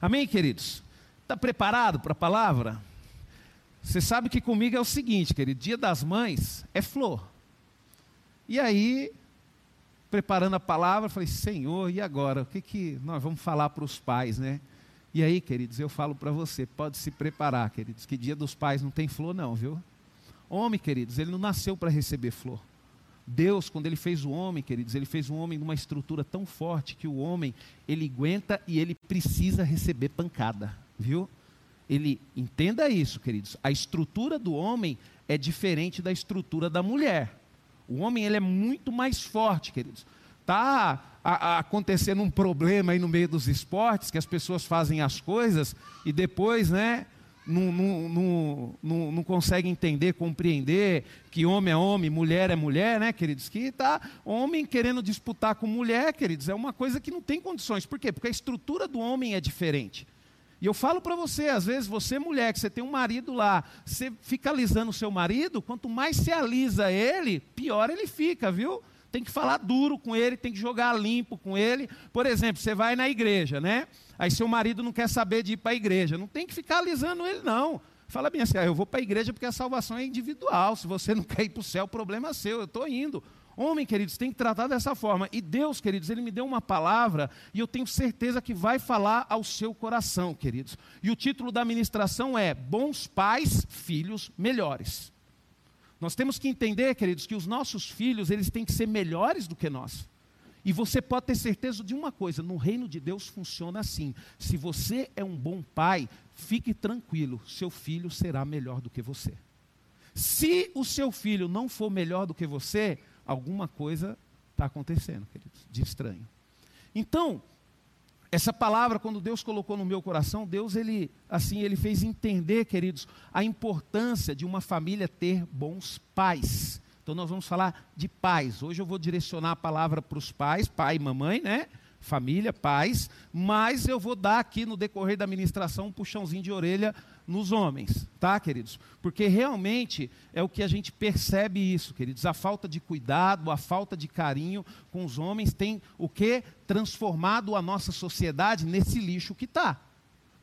Amém, queridos? Está preparado para a palavra? Você sabe que comigo é o seguinte, querido: dia das mães é flor. E aí, preparando a palavra, falei: Senhor, e agora? O que, que nós vamos falar para os pais, né? E aí, queridos, eu falo para você: pode se preparar, queridos, que dia dos pais não tem flor, não, viu? Homem, queridos, ele não nasceu para receber flor. Deus, quando ele fez o homem, queridos, ele fez um homem numa estrutura tão forte que o homem, ele aguenta e ele precisa receber pancada, viu? Ele entenda isso, queridos. A estrutura do homem é diferente da estrutura da mulher. O homem ele é muito mais forte, queridos. Tá a, a, acontecendo um problema aí no meio dos esportes que as pessoas fazem as coisas e depois, né, não, não, não, não, consegue entender, compreender que homem é homem, mulher é mulher, né, queridos? Que está homem querendo disputar com mulher, queridos, é uma coisa que não tem condições. Por quê? Porque a estrutura do homem é diferente. E eu falo para você, às vezes você mulher, que você tem um marido lá, você fica alisando o seu marido, quanto mais você alisa ele, pior ele fica, viu? Tem que falar duro com ele, tem que jogar limpo com ele. Por exemplo, você vai na igreja, né? Aí seu marido não quer saber de ir para a igreja. Não tem que ficar alisando ele, não. Fala bem assim, ah, eu vou para a igreja porque a salvação é individual. Se você não quer ir para o céu, problema é seu, eu estou indo. Homem, queridos, tem que tratar dessa forma. E Deus, queridos, Ele me deu uma palavra e eu tenho certeza que vai falar ao seu coração, queridos. E o título da ministração é Bons Pais, Filhos Melhores. Nós temos que entender, queridos, que os nossos filhos, eles têm que ser melhores do que nós. E você pode ter certeza de uma coisa: no reino de Deus funciona assim. Se você é um bom pai, fique tranquilo, seu filho será melhor do que você. Se o seu filho não for melhor do que você, alguma coisa está acontecendo, queridos, de estranho. Então, essa palavra, quando Deus colocou no meu coração, Deus ele assim ele fez entender, queridos, a importância de uma família ter bons pais. Então nós vamos falar de pais. Hoje eu vou direcionar a palavra para os pais, pai e mamãe, né? Família, pais, mas eu vou dar aqui no decorrer da ministração um puxãozinho de orelha nos homens, tá, queridos? Porque realmente é o que a gente percebe isso, queridos. A falta de cuidado, a falta de carinho com os homens tem o que? Transformado a nossa sociedade nesse lixo que está.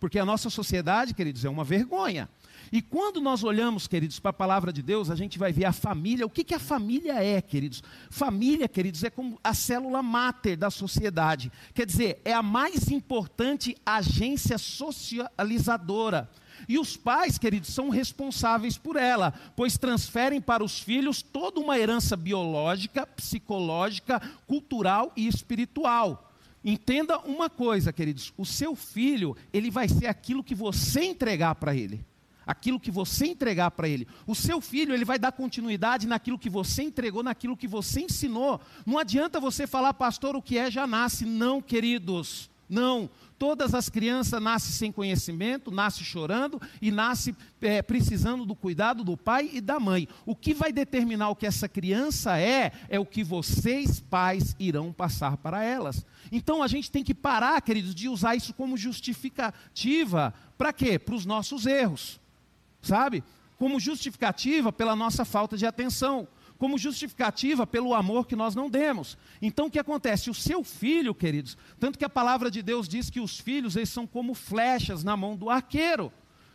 Porque a nossa sociedade, queridos, é uma vergonha. E quando nós olhamos, queridos, para a palavra de Deus, a gente vai ver a família. O que, que a família é, queridos? Família, queridos, é como a célula máter da sociedade. Quer dizer, é a mais importante agência socializadora. E os pais, queridos, são responsáveis por ela, pois transferem para os filhos toda uma herança biológica, psicológica, cultural e espiritual. Entenda uma coisa, queridos: o seu filho, ele vai ser aquilo que você entregar para ele aquilo que você entregar para ele. O seu filho, ele vai dar continuidade naquilo que você entregou, naquilo que você ensinou. Não adianta você falar, pastor, o que é já nasce. Não, queridos. Não. Todas as crianças nascem sem conhecimento, nascem chorando e nascem é, precisando do cuidado do pai e da mãe. O que vai determinar o que essa criança é, é o que vocês, pais, irão passar para elas. Então a gente tem que parar, queridos, de usar isso como justificativa. Para quê? Para os nossos erros sabe? Como justificativa pela nossa falta de atenção, como justificativa pelo amor que nós não demos. Então o que acontece? O seu filho, queridos, tanto que a palavra de Deus diz que os filhos eles são como flechas na mão do arqueiro.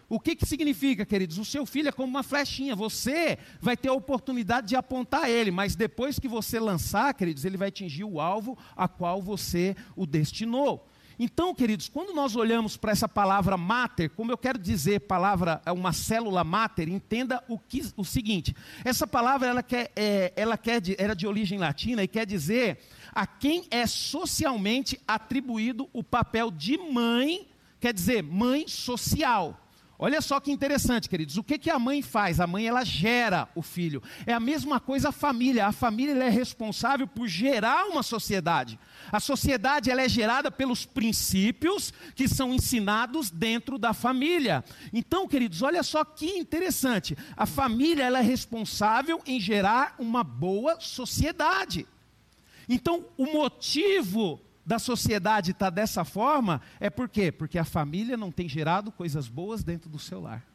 O que, que significa, queridos? O seu filho é como uma flechinha. Você vai ter a oportunidade de apontar ele, mas depois que você lançar, queridos, ele vai atingir o alvo a qual você o destinou. Então, queridos, quando nós olhamos para essa palavra mater, como eu quero dizer, palavra é uma célula mater, entenda o, que, o seguinte: essa palavra ela quer, é, ela quer era de origem latina e quer dizer a quem é socialmente atribuído o papel de mãe, quer dizer, mãe social. Olha só que interessante, queridos. O que, que a mãe faz? A mãe ela gera o filho. É a mesma coisa a família. A família é responsável por gerar uma sociedade. A sociedade ela é gerada pelos princípios que são ensinados dentro da família. Então, queridos, olha só que interessante. A família ela é responsável em gerar uma boa sociedade. Então, o motivo da sociedade está dessa forma, é por quê? Porque a família não tem gerado coisas boas dentro do seu lar.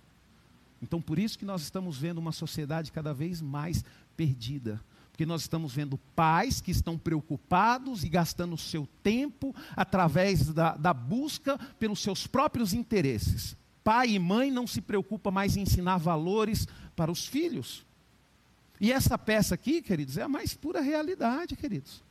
Então, por isso que nós estamos vendo uma sociedade cada vez mais perdida. Porque nós estamos vendo pais que estão preocupados e gastando o seu tempo através da, da busca pelos seus próprios interesses. Pai e mãe não se preocupam mais em ensinar valores para os filhos. E essa peça aqui, queridos, é a mais pura realidade, queridos.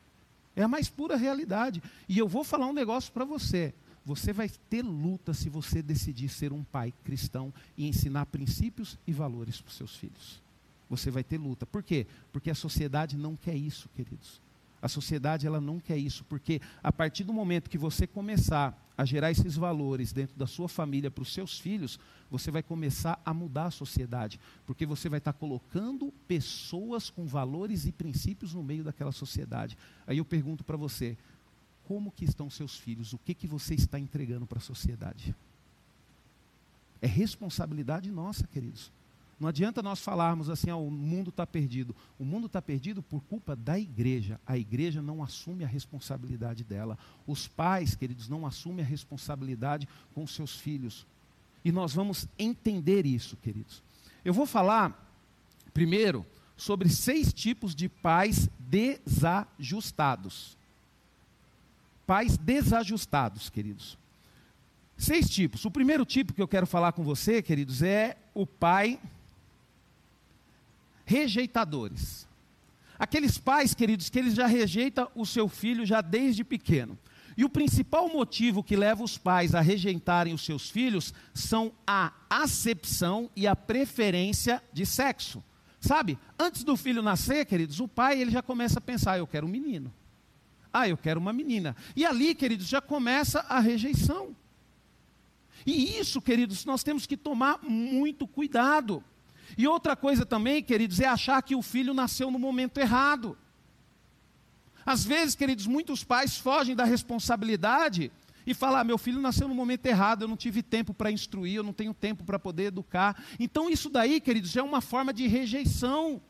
É a mais pura realidade. E eu vou falar um negócio para você. Você vai ter luta se você decidir ser um pai cristão e ensinar princípios e valores para os seus filhos você vai ter luta. Por quê? Porque a sociedade não quer isso, queridos. A sociedade ela não quer isso, porque a partir do momento que você começar a gerar esses valores dentro da sua família para os seus filhos, você vai começar a mudar a sociedade, porque você vai estar colocando pessoas com valores e princípios no meio daquela sociedade. Aí eu pergunto para você, como que estão seus filhos? O que que você está entregando para a sociedade? É responsabilidade nossa, queridos. Não adianta nós falarmos assim, ah, o mundo está perdido. O mundo está perdido por culpa da igreja. A igreja não assume a responsabilidade dela. Os pais, queridos, não assumem a responsabilidade com seus filhos. E nós vamos entender isso, queridos. Eu vou falar, primeiro, sobre seis tipos de pais desajustados. Pais desajustados, queridos. Seis tipos. O primeiro tipo que eu quero falar com você, queridos, é o pai rejeitadores. Aqueles pais, queridos, que eles já rejeitam o seu filho já desde pequeno. E o principal motivo que leva os pais a rejeitarem os seus filhos são a acepção e a preferência de sexo. Sabe? Antes do filho nascer, queridos, o pai ele já começa a pensar: eu quero um menino. Ah, eu quero uma menina. E ali, queridos, já começa a rejeição. E isso, queridos, nós temos que tomar muito cuidado. E outra coisa também, queridos, é achar que o filho nasceu no momento errado. Às vezes, queridos, muitos pais fogem da responsabilidade e falam: ah, meu filho nasceu no momento errado, eu não tive tempo para instruir, eu não tenho tempo para poder educar. Então, isso daí, queridos, é uma forma de rejeição.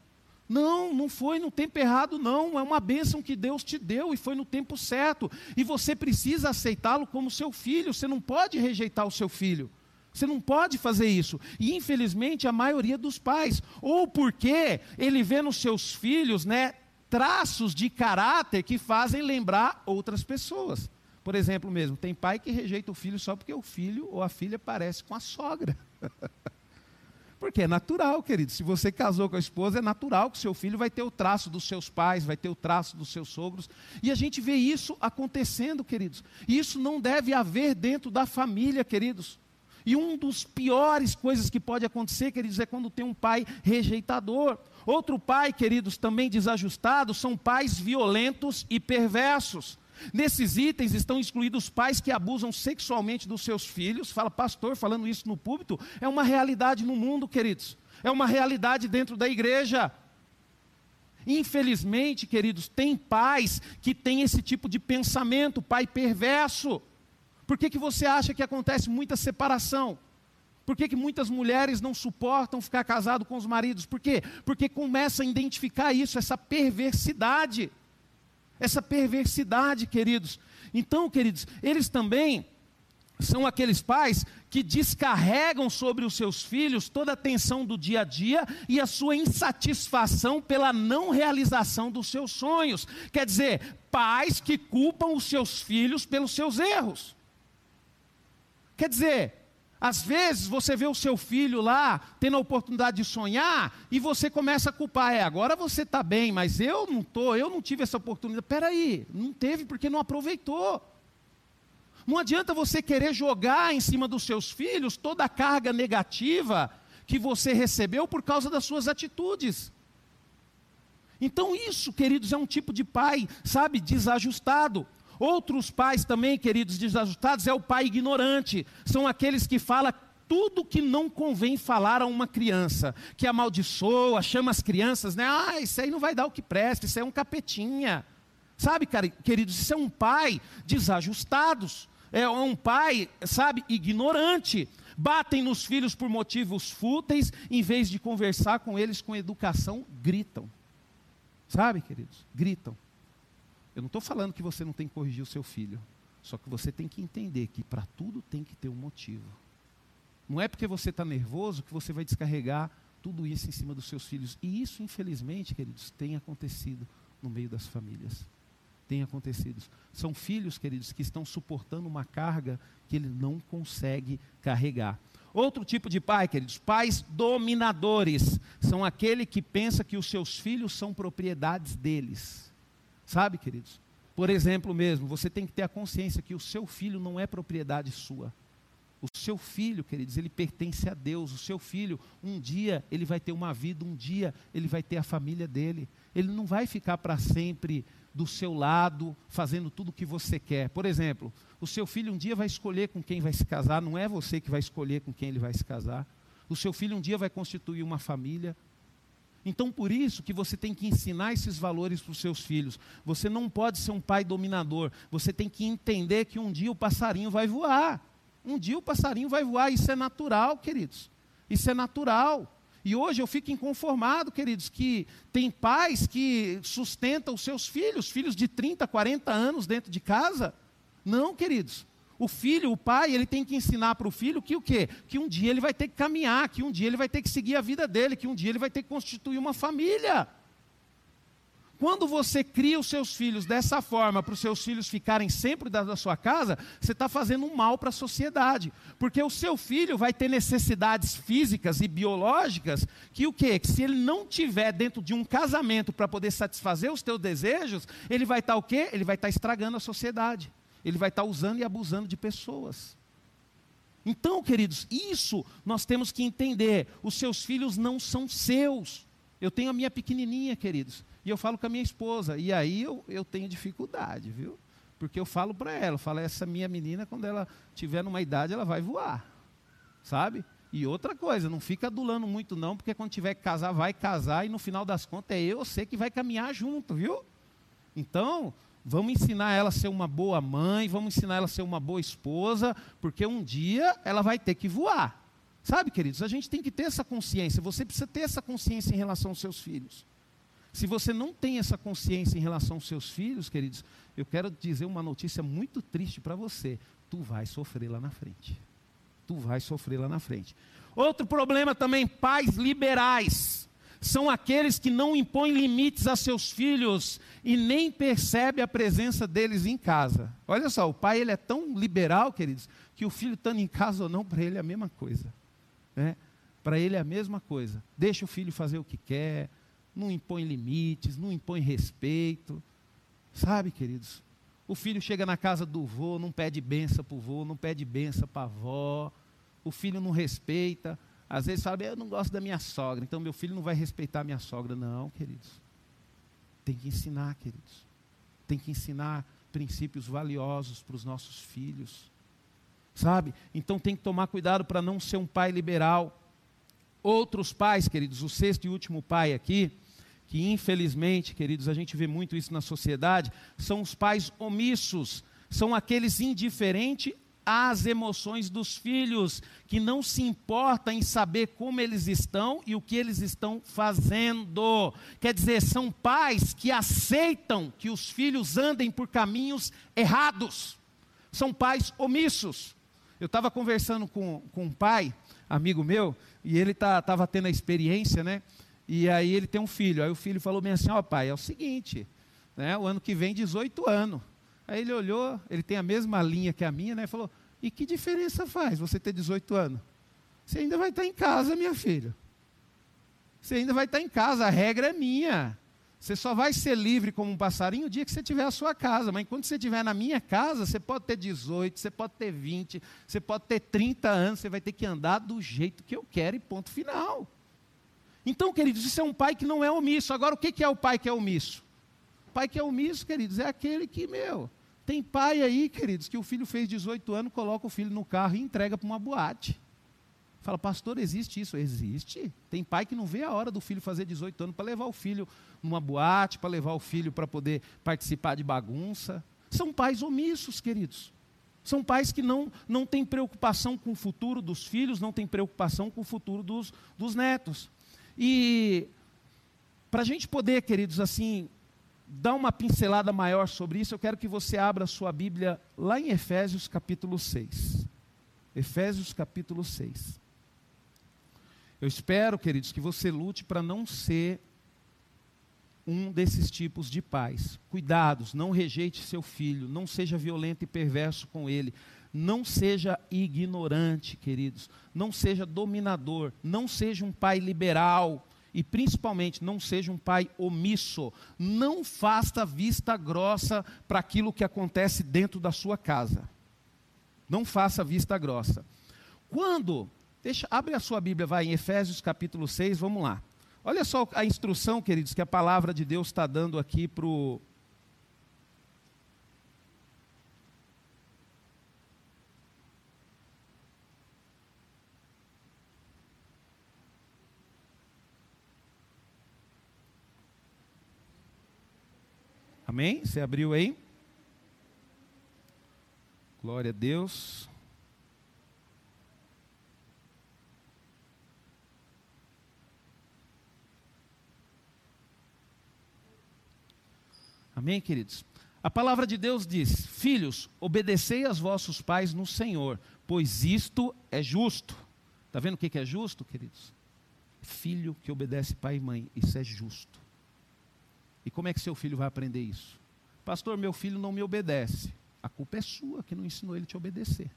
Não, não foi no tempo errado, não. É uma bênção que Deus te deu e foi no tempo certo. E você precisa aceitá-lo como seu filho. Você não pode rejeitar o seu filho. Você não pode fazer isso. E infelizmente a maioria dos pais, ou porque ele vê nos seus filhos, né, traços de caráter que fazem lembrar outras pessoas. Por exemplo, mesmo, tem pai que rejeita o filho só porque o filho ou a filha parece com a sogra. porque é natural, querido. Se você casou com a esposa, é natural que seu filho vai ter o traço dos seus pais, vai ter o traço dos seus sogros. E a gente vê isso acontecendo, queridos. E isso não deve haver dentro da família, queridos. E um dos piores coisas que pode acontecer, queridos, é quando tem um pai rejeitador. Outro pai, queridos, também desajustado, são pais violentos e perversos. Nesses itens estão excluídos pais que abusam sexualmente dos seus filhos. Fala, pastor, falando isso no púlpito, é uma realidade no mundo, queridos. É uma realidade dentro da igreja. Infelizmente, queridos, tem pais que têm esse tipo de pensamento, pai perverso. Por que, que você acha que acontece muita separação? Por que, que muitas mulheres não suportam ficar casado com os maridos? Por quê? Porque começa a identificar isso, essa perversidade. Essa perversidade, queridos. Então, queridos, eles também são aqueles pais que descarregam sobre os seus filhos toda a tensão do dia a dia e a sua insatisfação pela não realização dos seus sonhos. Quer dizer, pais que culpam os seus filhos pelos seus erros. Quer dizer, às vezes você vê o seu filho lá tendo a oportunidade de sonhar e você começa a culpar. É, agora você está bem, mas eu não estou, eu não tive essa oportunidade. Peraí, não teve porque não aproveitou. Não adianta você querer jogar em cima dos seus filhos toda a carga negativa que você recebeu por causa das suas atitudes. Então, isso, queridos, é um tipo de pai, sabe, desajustado. Outros pais também, queridos, desajustados, é o pai ignorante. São aqueles que falam tudo que não convém falar a uma criança, que amaldiçoa, chama as crianças, né? Ah, isso aí não vai dar o que presta, isso é um capetinha. Sabe, cara, queridos, isso é um pai desajustados. É um pai, sabe, ignorante. Batem nos filhos por motivos fúteis, em vez de conversar com eles com educação, gritam. Sabe, queridos? Gritam. Eu não estou falando que você não tem que corrigir o seu filho. Só que você tem que entender que para tudo tem que ter um motivo. Não é porque você está nervoso que você vai descarregar tudo isso em cima dos seus filhos. E isso, infelizmente, queridos, tem acontecido no meio das famílias. Tem acontecido. São filhos, queridos, que estão suportando uma carga que ele não consegue carregar. Outro tipo de pai, queridos, pais dominadores, são aquele que pensa que os seus filhos são propriedades deles. Sabe, queridos? Por exemplo mesmo, você tem que ter a consciência que o seu filho não é propriedade sua. O seu filho, queridos, ele pertence a Deus. O seu filho, um dia ele vai ter uma vida, um dia ele vai ter a família dele. Ele não vai ficar para sempre do seu lado, fazendo tudo o que você quer. Por exemplo, o seu filho um dia vai escolher com quem vai se casar, não é você que vai escolher com quem ele vai se casar. O seu filho um dia vai constituir uma família. Então, por isso que você tem que ensinar esses valores para os seus filhos. Você não pode ser um pai dominador. Você tem que entender que um dia o passarinho vai voar. Um dia o passarinho vai voar. Isso é natural, queridos. Isso é natural. E hoje eu fico inconformado, queridos, que tem pais que sustentam os seus filhos, filhos de 30, 40 anos dentro de casa. Não, queridos. O filho, o pai, ele tem que ensinar para o filho que o quê? Que um dia ele vai ter que caminhar, que um dia ele vai ter que seguir a vida dele, que um dia ele vai ter que constituir uma família. Quando você cria os seus filhos dessa forma, para os seus filhos ficarem sempre dentro da sua casa, você está fazendo um mal para a sociedade. Porque o seu filho vai ter necessidades físicas e biológicas que o quê? Que se ele não tiver dentro de um casamento para poder satisfazer os teus desejos, ele vai estar tá o quê? Ele vai estar tá estragando a sociedade. Ele vai estar usando e abusando de pessoas. Então, queridos, isso nós temos que entender. Os seus filhos não são seus. Eu tenho a minha pequenininha, queridos. E eu falo com a minha esposa. E aí eu, eu tenho dificuldade, viu? Porque eu falo para ela, falo, essa minha menina, quando ela tiver numa idade, ela vai voar. Sabe? E outra coisa, não fica adulando muito não, porque quando tiver que casar, vai casar e no final das contas é eu, você que vai caminhar junto, viu? Então, vamos ensinar ela a ser uma boa mãe, vamos ensinar ela a ser uma boa esposa, porque um dia ela vai ter que voar. Sabe, queridos, a gente tem que ter essa consciência, você precisa ter essa consciência em relação aos seus filhos. Se você não tem essa consciência em relação aos seus filhos, queridos, eu quero dizer uma notícia muito triste para você. Tu vai sofrer lá na frente. Tu vai sofrer lá na frente. Outro problema também, pais liberais. São aqueles que não impõem limites a seus filhos e nem percebe a presença deles em casa. Olha só, o pai ele é tão liberal, queridos, que o filho estando em casa ou não, para ele é a mesma coisa. Né? Para ele é a mesma coisa. Deixa o filho fazer o que quer, não impõe limites, não impõe respeito. Sabe, queridos? O filho chega na casa do vô, não pede benção para o vô, não pede benção para a avó. O filho não respeita. Às vezes fala, eu não gosto da minha sogra, então meu filho não vai respeitar a minha sogra. Não, queridos. Tem que ensinar, queridos. Tem que ensinar princípios valiosos para os nossos filhos. Sabe? Então tem que tomar cuidado para não ser um pai liberal. Outros pais, queridos, o sexto e último pai aqui, que infelizmente, queridos, a gente vê muito isso na sociedade, são os pais omissos, são aqueles indiferentes às emoções dos filhos, que não se importa em saber como eles estão e o que eles estão fazendo. Quer dizer, são pais que aceitam que os filhos andem por caminhos errados. São pais omissos. Eu estava conversando com, com um pai, amigo meu, e ele estava tá, tendo a experiência, né? E aí ele tem um filho. Aí o filho falou bem assim: Ó, oh, pai, é o seguinte, né? O ano que vem, 18 anos. Aí ele olhou, ele tem a mesma linha que a minha, né? Falou: E que diferença faz você ter 18 anos? Você ainda vai estar em casa, minha filha. Você ainda vai estar em casa, a regra é minha. Você só vai ser livre como um passarinho o dia que você tiver a sua casa. Mas enquanto você estiver na minha casa, você pode ter 18, você pode ter 20, você pode ter 30 anos, você vai ter que andar do jeito que eu quero e ponto final. Então, queridos, isso é um pai que não é omisso. Agora, o que é o pai que é omisso? Pai que é omisso, queridos, é aquele que, meu, tem pai aí, queridos, que o filho fez 18 anos, coloca o filho no carro e entrega para uma boate. Fala, pastor, existe isso? Existe. Tem pai que não vê a hora do filho fazer 18 anos para levar o filho numa boate, para levar o filho para poder participar de bagunça. São pais omissos, queridos. São pais que não, não têm preocupação com o futuro dos filhos, não têm preocupação com o futuro dos, dos netos. E para a gente poder, queridos, assim, dar uma pincelada maior sobre isso, eu quero que você abra sua Bíblia lá em Efésios capítulo 6. Efésios capítulo 6. Eu espero, queridos, que você lute para não ser um desses tipos de pais. Cuidados, não rejeite seu filho, não seja violento e perverso com ele, não seja ignorante, queridos, não seja dominador, não seja um pai liberal e principalmente não seja um pai omisso. Não faça vista grossa para aquilo que acontece dentro da sua casa. Não faça vista grossa. Quando, deixa, abre a sua Bíblia, vai em Efésios capítulo 6, vamos lá. Olha só a instrução, queridos, que a palavra de Deus está dando aqui para o. Amém? Você abriu aí? Glória a Deus. Amém, queridos? A palavra de Deus diz: Filhos, obedecei aos vossos pais no Senhor, pois isto é justo. Está vendo o que é justo, queridos? Filho que obedece pai e mãe, isso é justo. E como é que seu filho vai aprender isso? Pastor, meu filho não me obedece. A culpa é sua que não ensinou ele a te obedecer.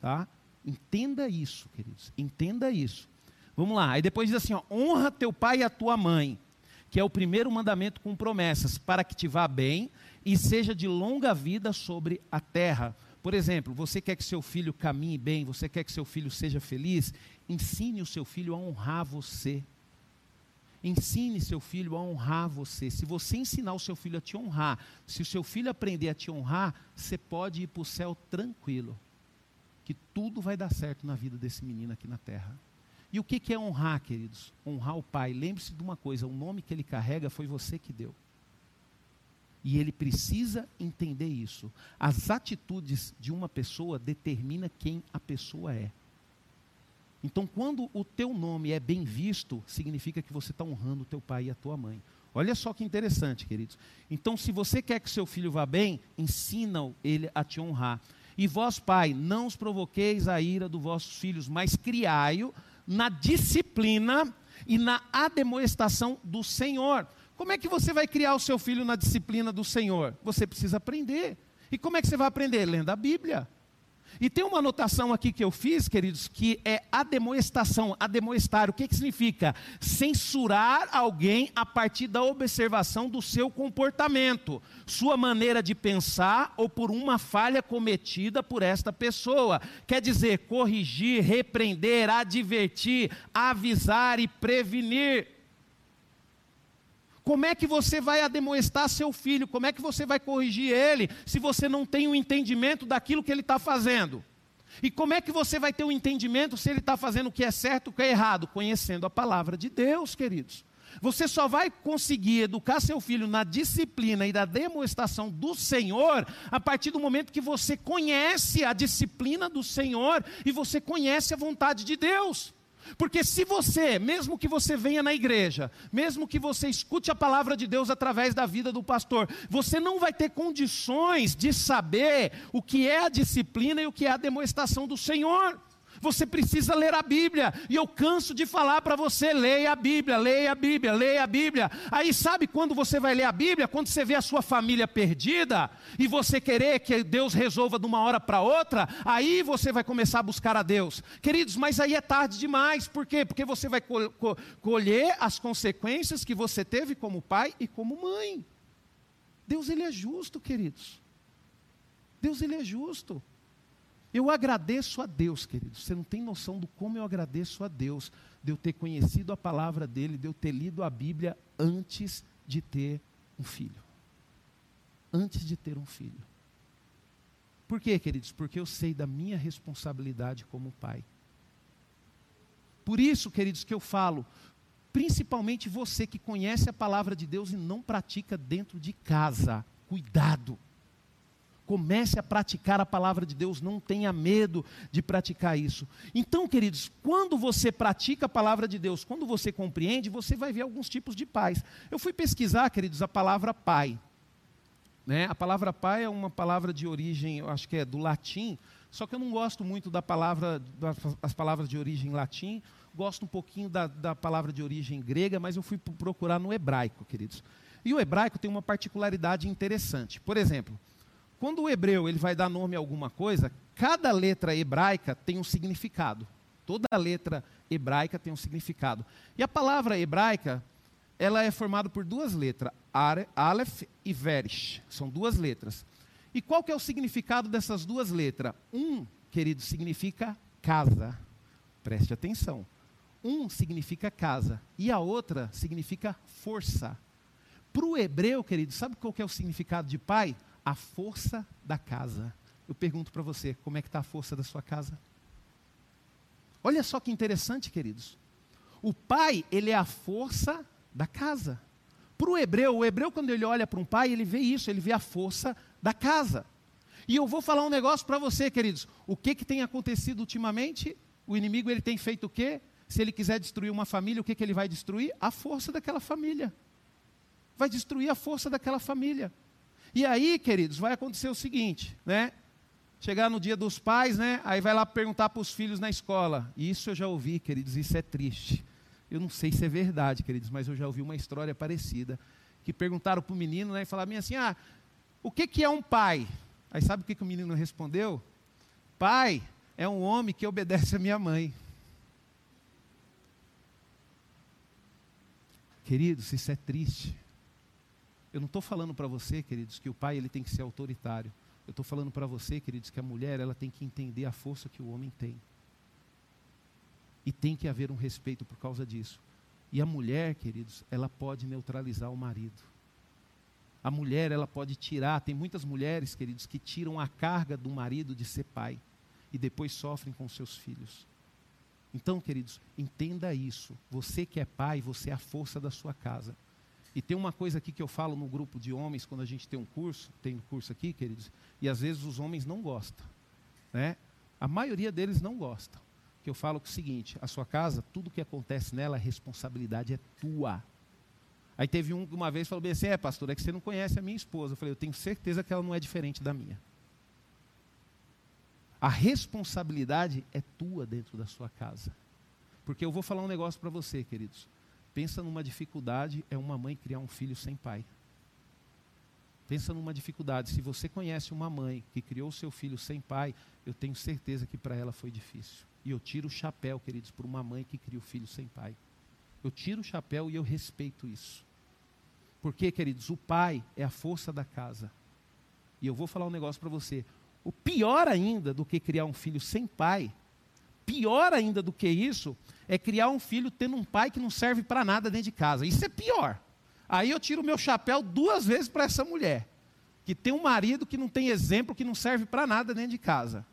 Tá? Entenda isso, queridos. Entenda isso. Vamos lá. Aí depois diz assim: ó, honra teu pai e a tua mãe que é o primeiro mandamento com promessas, para que te vá bem e seja de longa vida sobre a terra. Por exemplo, você quer que seu filho caminhe bem, você quer que seu filho seja feliz, ensine o seu filho a honrar você. Ensine seu filho a honrar você. Se você ensinar o seu filho a te honrar, se o seu filho aprender a te honrar, você pode ir para o céu tranquilo. Que tudo vai dar certo na vida desse menino aqui na terra. E o que é honrar, queridos? Honrar o pai. Lembre-se de uma coisa: o nome que ele carrega foi você que deu. E ele precisa entender isso. As atitudes de uma pessoa determinam quem a pessoa é. Então, quando o teu nome é bem visto, significa que você está honrando o teu pai e a tua mãe. Olha só que interessante, queridos. Então, se você quer que seu filho vá bem, ensina ele a te honrar. E vós, pai, não os provoqueis a ira dos vossos filhos, mas criai-o na disciplina e na ademoestação do Senhor. Como é que você vai criar o seu filho na disciplina do Senhor? Você precisa aprender. E como é que você vai aprender? Lendo a Bíblia. E tem uma anotação aqui que eu fiz, queridos, que é ademoestação. Ademoestar, o que, que significa? Censurar alguém a partir da observação do seu comportamento, sua maneira de pensar ou por uma falha cometida por esta pessoa. Quer dizer, corrigir, repreender, advertir, avisar e prevenir. Como é que você vai ademoestar seu filho? Como é que você vai corrigir ele se você não tem o um entendimento daquilo que ele está fazendo? E como é que você vai ter o um entendimento se ele está fazendo o que é certo e o que é errado? Conhecendo a palavra de Deus, queridos. Você só vai conseguir educar seu filho na disciplina e na demonstração do Senhor a partir do momento que você conhece a disciplina do Senhor e você conhece a vontade de Deus. Porque se você, mesmo que você venha na igreja, mesmo que você escute a palavra de Deus através da vida do pastor, você não vai ter condições de saber o que é a disciplina e o que é a demonstração do Senhor. Você precisa ler a Bíblia. E eu canso de falar para você: leia a Bíblia, leia a Bíblia, leia a Bíblia. Aí sabe quando você vai ler a Bíblia? Quando você vê a sua família perdida e você querer que Deus resolva de uma hora para outra, aí você vai começar a buscar a Deus. Queridos, mas aí é tarde demais. Por quê? Porque você vai colher as consequências que você teve como pai e como mãe. Deus ele é justo, queridos. Deus ele é justo. Eu agradeço a Deus, queridos. Você não tem noção do como eu agradeço a Deus de eu ter conhecido a palavra dele, de eu ter lido a Bíblia antes de ter um filho. Antes de ter um filho. Por quê, queridos? Porque eu sei da minha responsabilidade como pai. Por isso, queridos, que eu falo, principalmente você que conhece a palavra de Deus e não pratica dentro de casa, cuidado. Comece a praticar a palavra de Deus, não tenha medo de praticar isso. Então, queridos, quando você pratica a palavra de Deus, quando você compreende, você vai ver alguns tipos de pais. Eu fui pesquisar, queridos, a palavra pai. Né? A palavra pai é uma palavra de origem, eu acho que é do latim, Só que eu não gosto muito da palavra, das palavras de origem latim, gosto um pouquinho da, da palavra de origem grega, mas eu fui procurar no hebraico, queridos. E o hebraico tem uma particularidade interessante. Por exemplo, quando o hebreu ele vai dar nome a alguma coisa, cada letra hebraica tem um significado. Toda letra hebraica tem um significado. E a palavra hebraica, ela é formada por duas letras, Aleph e Verish. São duas letras. E qual que é o significado dessas duas letras? Um, querido, significa casa. Preste atenção. Um significa casa e a outra significa força. Para o hebreu, querido, sabe qual que é o significado de pai? A força da casa. Eu pergunto para você, como é que está a força da sua casa? Olha só que interessante, queridos. O pai, ele é a força da casa. Para o hebreu, o hebreu, quando ele olha para um pai, ele vê isso, ele vê a força da casa. E eu vou falar um negócio para você, queridos. O que, que tem acontecido ultimamente? O inimigo ele tem feito o quê? Se ele quiser destruir uma família, o que, que ele vai destruir? A força daquela família. Vai destruir a força daquela família. E aí, queridos, vai acontecer o seguinte, né? Chegar no dia dos pais, né? Aí vai lá perguntar para os filhos na escola. Isso eu já ouvi, queridos, isso é triste. Eu não sei se é verdade, queridos, mas eu já ouvi uma história parecida. Que perguntaram para o menino, né? E falaram assim: ah, o que, que é um pai? Aí sabe o que, que o menino respondeu? Pai é um homem que obedece a minha mãe. Queridos, isso é triste. Eu não estou falando para você, queridos, que o pai ele tem que ser autoritário. Eu estou falando para você, queridos, que a mulher ela tem que entender a força que o homem tem. E tem que haver um respeito por causa disso. E a mulher, queridos, ela pode neutralizar o marido. A mulher, ela pode tirar, tem muitas mulheres, queridos, que tiram a carga do marido de ser pai e depois sofrem com seus filhos. Então, queridos, entenda isso. Você que é pai, você é a força da sua casa. E tem uma coisa aqui que eu falo no grupo de homens, quando a gente tem um curso, tem um curso aqui, queridos, e às vezes os homens não gostam. Né? A maioria deles não gosta. Que eu falo que é o seguinte: a sua casa, tudo que acontece nela, a responsabilidade é tua. Aí teve um que uma vez falou bem assim: é, pastor, é que você não conhece a minha esposa. Eu falei: eu tenho certeza que ela não é diferente da minha. A responsabilidade é tua dentro da sua casa. Porque eu vou falar um negócio para você, queridos. Pensa numa dificuldade, é uma mãe criar um filho sem pai. Pensa numa dificuldade. Se você conhece uma mãe que criou seu filho sem pai, eu tenho certeza que para ela foi difícil. E eu tiro o chapéu, queridos, por uma mãe que cria o filho sem pai. Eu tiro o chapéu e eu respeito isso. Porque, queridos, o pai é a força da casa. E eu vou falar um negócio para você. O pior ainda do que criar um filho sem pai Pior ainda do que isso é criar um filho tendo um pai que não serve para nada dentro de casa. Isso é pior. Aí eu tiro o meu chapéu duas vezes para essa mulher, que tem um marido que não tem exemplo, que não serve para nada dentro de casa.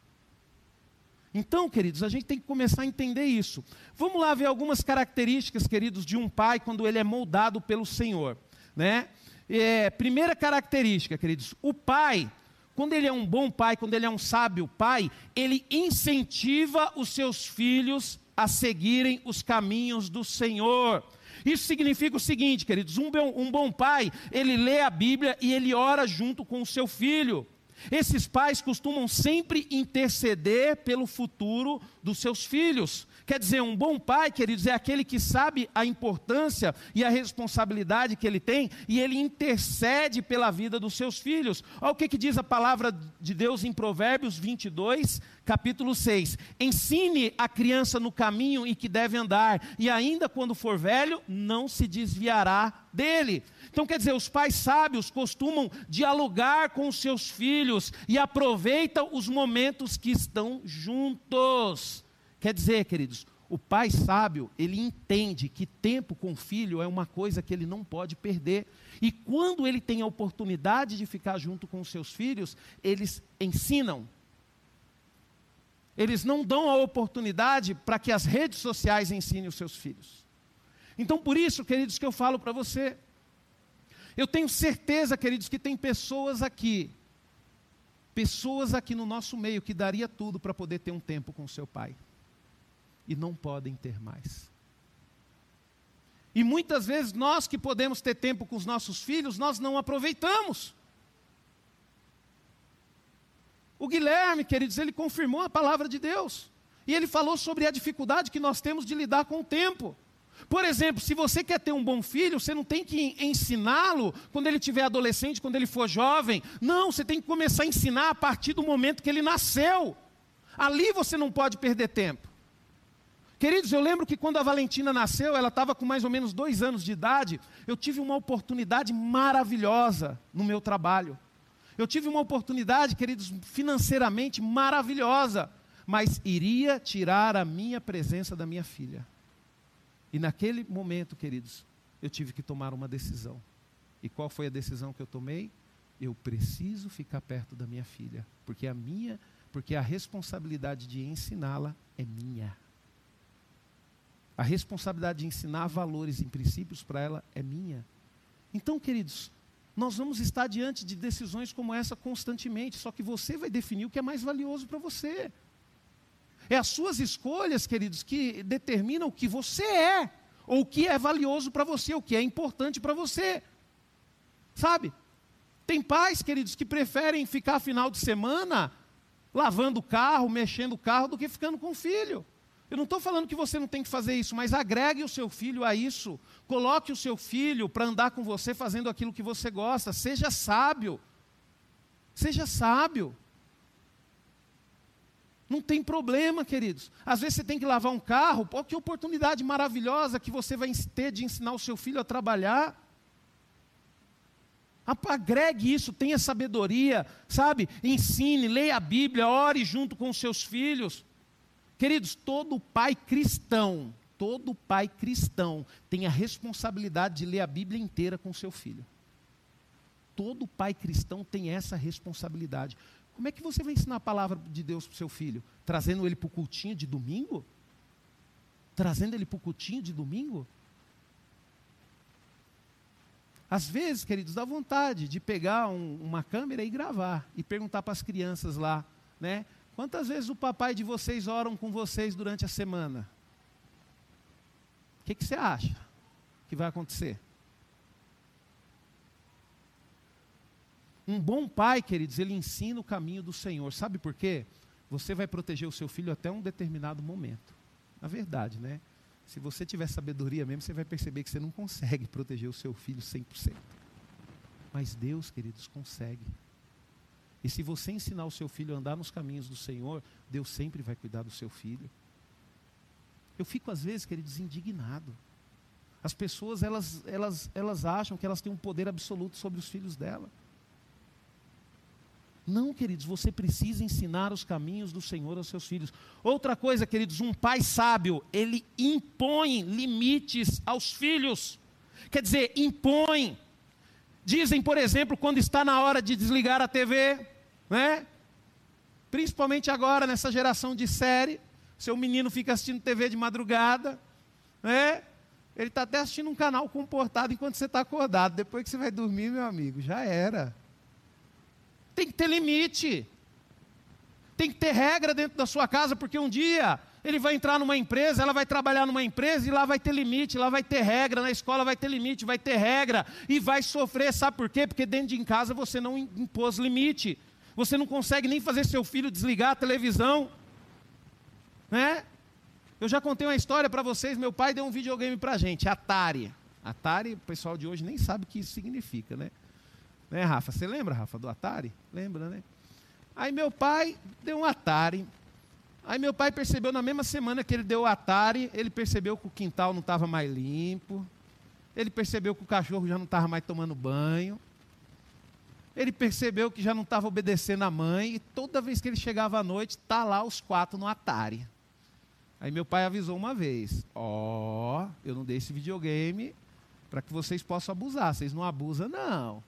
Então, queridos, a gente tem que começar a entender isso. Vamos lá ver algumas características, queridos, de um pai quando ele é moldado pelo Senhor. Né? É, primeira característica, queridos, o pai quando ele é um bom pai, quando ele é um sábio pai, ele incentiva os seus filhos a seguirem os caminhos do Senhor. Isso significa o seguinte, queridos: um bom, um bom pai, ele lê a Bíblia e ele ora junto com o seu filho. Esses pais costumam sempre interceder pelo futuro dos seus filhos. Quer dizer, um bom pai, queridos, é aquele que sabe a importância e a responsabilidade que ele tem e ele intercede pela vida dos seus filhos. Olha o que, que diz a palavra de Deus em Provérbios 22, capítulo 6. Ensine a criança no caminho em que deve andar, e ainda quando for velho, não se desviará dele. Então, quer dizer, os pais sábios costumam dialogar com os seus filhos e aproveitam os momentos que estão juntos. Quer dizer, queridos, o pai sábio, ele entende que tempo com o filho é uma coisa que ele não pode perder. E quando ele tem a oportunidade de ficar junto com os seus filhos, eles ensinam. Eles não dão a oportunidade para que as redes sociais ensinem os seus filhos. Então, por isso, queridos, que eu falo para você. Eu tenho certeza, queridos, que tem pessoas aqui, pessoas aqui no nosso meio que daria tudo para poder ter um tempo com seu pai e não podem ter mais. E muitas vezes nós que podemos ter tempo com os nossos filhos, nós não aproveitamos. O Guilherme, queridos, ele confirmou a palavra de Deus. E ele falou sobre a dificuldade que nós temos de lidar com o tempo. Por exemplo, se você quer ter um bom filho, você não tem que ensiná-lo quando ele tiver adolescente, quando ele for jovem. Não, você tem que começar a ensinar a partir do momento que ele nasceu. Ali você não pode perder tempo. Queridos, eu lembro que quando a Valentina nasceu, ela estava com mais ou menos dois anos de idade, eu tive uma oportunidade maravilhosa no meu trabalho. Eu tive uma oportunidade, queridos, financeiramente maravilhosa, mas iria tirar a minha presença da minha filha. E naquele momento, queridos, eu tive que tomar uma decisão. E qual foi a decisão que eu tomei? Eu preciso ficar perto da minha filha, porque a minha, porque a responsabilidade de ensiná-la é minha. A responsabilidade de ensinar valores e princípios para ela é minha. Então, queridos, nós vamos estar diante de decisões como essa constantemente, só que você vai definir o que é mais valioso para você. É as suas escolhas, queridos, que determinam o que você é, ou o que é valioso para você, o que é importante para você. Sabe? Tem pais, queridos, que preferem ficar final de semana lavando o carro, mexendo o carro, do que ficando com o filho. Eu não estou falando que você não tem que fazer isso, mas agregue o seu filho a isso. Coloque o seu filho para andar com você fazendo aquilo que você gosta. Seja sábio. Seja sábio. Não tem problema, queridos. Às vezes você tem que lavar um carro, pô, que oportunidade maravilhosa que você vai ter de ensinar o seu filho a trabalhar. Agregue isso, tenha sabedoria, sabe? Ensine, leia a Bíblia, ore junto com os seus filhos. Queridos, todo pai cristão, todo pai cristão tem a responsabilidade de ler a Bíblia inteira com seu filho. Todo pai cristão tem essa responsabilidade. Como é que você vai ensinar a palavra de Deus para o seu filho? Trazendo ele para o cultinho de domingo? Trazendo ele para o cultinho de domingo? Às vezes, queridos, dá vontade de pegar um, uma câmera e gravar e perguntar para as crianças lá, né? Quantas vezes o papai de vocês oram com vocês durante a semana? O que, que você acha que vai acontecer? Um bom pai, queridos, ele ensina o caminho do Senhor. Sabe por quê? Você vai proteger o seu filho até um determinado momento. Na verdade, né? Se você tiver sabedoria mesmo, você vai perceber que você não consegue proteger o seu filho 100%. Mas Deus, queridos, consegue. E se você ensinar o seu filho a andar nos caminhos do Senhor, Deus sempre vai cuidar do seu filho. Eu fico às vezes, queridos, indignado. As pessoas, elas, elas, elas acham que elas têm um poder absoluto sobre os filhos dela. Não, queridos, você precisa ensinar os caminhos do Senhor aos seus filhos. Outra coisa, queridos, um pai sábio, ele impõe limites aos filhos. Quer dizer, impõe. Dizem, por exemplo, quando está na hora de desligar a TV, né? Principalmente agora, nessa geração de série, seu menino fica assistindo TV de madrugada, né? Ele está até assistindo um canal comportado enquanto você está acordado. Depois que você vai dormir, meu amigo, já era. Tem que ter limite. Tem que ter regra dentro da sua casa, porque um dia ele vai entrar numa empresa, ela vai trabalhar numa empresa e lá vai ter limite, lá vai ter regra, na escola vai ter limite, vai ter regra e vai sofrer, sabe por quê? Porque dentro de casa você não impôs limite. Você não consegue nem fazer seu filho desligar a televisão, né? Eu já contei uma história para vocês, meu pai deu um videogame para gente, Atari. Atari, o pessoal de hoje nem sabe o que isso significa, né? Né, Rafa? Você lembra, Rafa, do Atari? Lembra, né? Aí meu pai deu um Atari. Aí meu pai percebeu na mesma semana que ele deu o Atari, ele percebeu que o quintal não estava mais limpo. Ele percebeu que o cachorro já não estava mais tomando banho. Ele percebeu que já não estava obedecendo a mãe. E toda vez que ele chegava à noite, tá lá os quatro no Atari. Aí meu pai avisou uma vez: Ó, oh, eu não dei esse videogame para que vocês possam abusar. Vocês não abusam, não.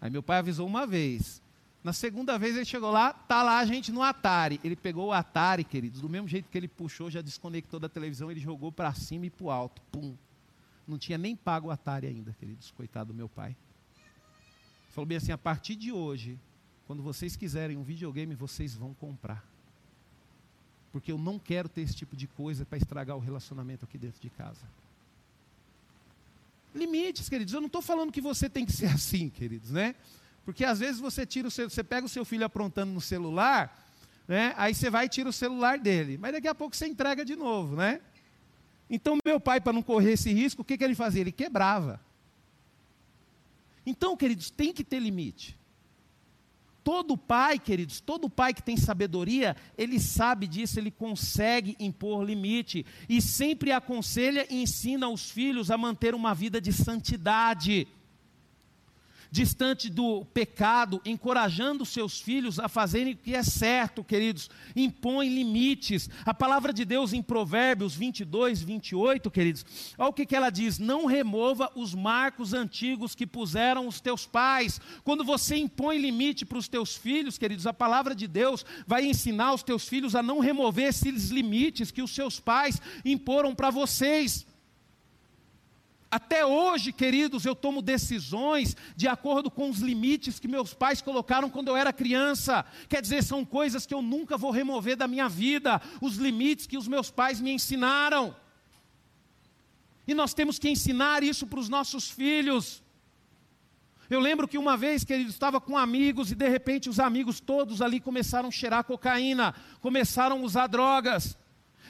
Aí meu pai avisou uma vez. Na segunda vez ele chegou lá, tá lá a gente no Atari. Ele pegou o Atari, queridos, do mesmo jeito que ele puxou, já desconectou da televisão, ele jogou para cima e para o alto. Pum. Não tinha nem pago o Atari ainda, queridos, coitado do meu pai. Falou bem assim: a partir de hoje, quando vocês quiserem um videogame, vocês vão comprar. Porque eu não quero ter esse tipo de coisa para estragar o relacionamento aqui dentro de casa. Limites, queridos. Eu não estou falando que você tem que ser assim, queridos, né? Porque às vezes você tira o seu, você pega o seu filho aprontando no celular, né? Aí você vai e tira o celular dele. Mas daqui a pouco você entrega de novo, né? Então meu pai, para não correr esse risco, o que, que ele fazia? Ele quebrava. Então, queridos, tem que ter limite. Todo pai, queridos, todo pai que tem sabedoria, ele sabe disso, ele consegue impor limite e sempre aconselha e ensina os filhos a manter uma vida de santidade distante do pecado, encorajando seus filhos a fazerem o que é certo, queridos, impõe limites. A palavra de Deus em Provérbios 22, 28, queridos, olha o que, que ela diz: não remova os marcos antigos que puseram os teus pais. Quando você impõe limite para os teus filhos, queridos, a palavra de Deus vai ensinar os teus filhos a não remover esses limites que os seus pais imporam para vocês. Até hoje, queridos, eu tomo decisões de acordo com os limites que meus pais colocaram quando eu era criança. Quer dizer, são coisas que eu nunca vou remover da minha vida, os limites que os meus pais me ensinaram. E nós temos que ensinar isso para os nossos filhos. Eu lembro que uma vez, queridos, estava com amigos e de repente os amigos todos ali começaram a cheirar cocaína, começaram a usar drogas.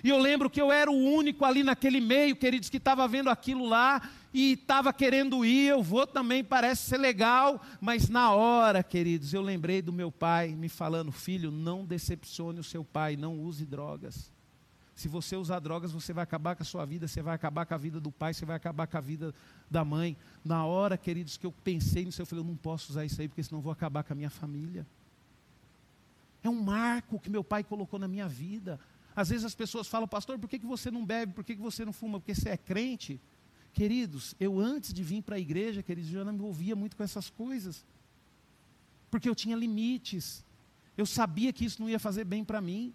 E eu lembro que eu era o único ali naquele meio, queridos, que estava vendo aquilo lá e estava querendo ir. Eu vou também, parece ser legal. Mas na hora, queridos, eu lembrei do meu pai me falando: Filho, não decepcione o seu pai, não use drogas. Se você usar drogas, você vai acabar com a sua vida, você vai acabar com a vida do pai, você vai acabar com a vida da mãe. Na hora, queridos, que eu pensei nisso, eu falei: Eu não posso usar isso aí, porque senão eu vou acabar com a minha família. É um marco que meu pai colocou na minha vida. Às vezes as pessoas falam, pastor, por que, que você não bebe? Por que, que você não fuma? Porque você é crente? Queridos, eu antes de vir para a igreja, queridos, eu já não me envolvia muito com essas coisas. Porque eu tinha limites. Eu sabia que isso não ia fazer bem para mim.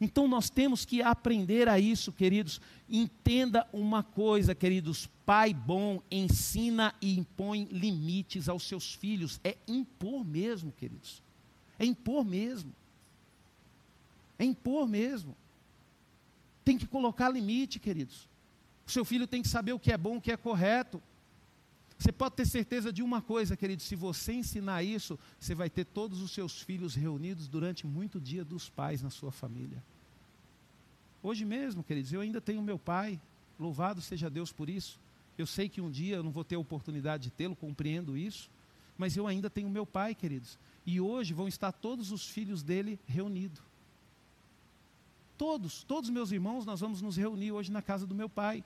Então nós temos que aprender a isso, queridos. Entenda uma coisa, queridos: pai bom ensina e impõe limites aos seus filhos. É impor mesmo, queridos. É impor mesmo. É impor mesmo. Tem que colocar limite, queridos. O seu filho tem que saber o que é bom, o que é correto. Você pode ter certeza de uma coisa, querido: se você ensinar isso, você vai ter todos os seus filhos reunidos durante muito dia dos pais na sua família. Hoje mesmo, queridos, eu ainda tenho meu pai, louvado seja Deus por isso. Eu sei que um dia eu não vou ter a oportunidade de tê-lo, compreendo isso, mas eu ainda tenho meu pai, queridos. E hoje vão estar todos os filhos dele reunidos. Todos, todos meus irmãos, nós vamos nos reunir hoje na casa do meu pai.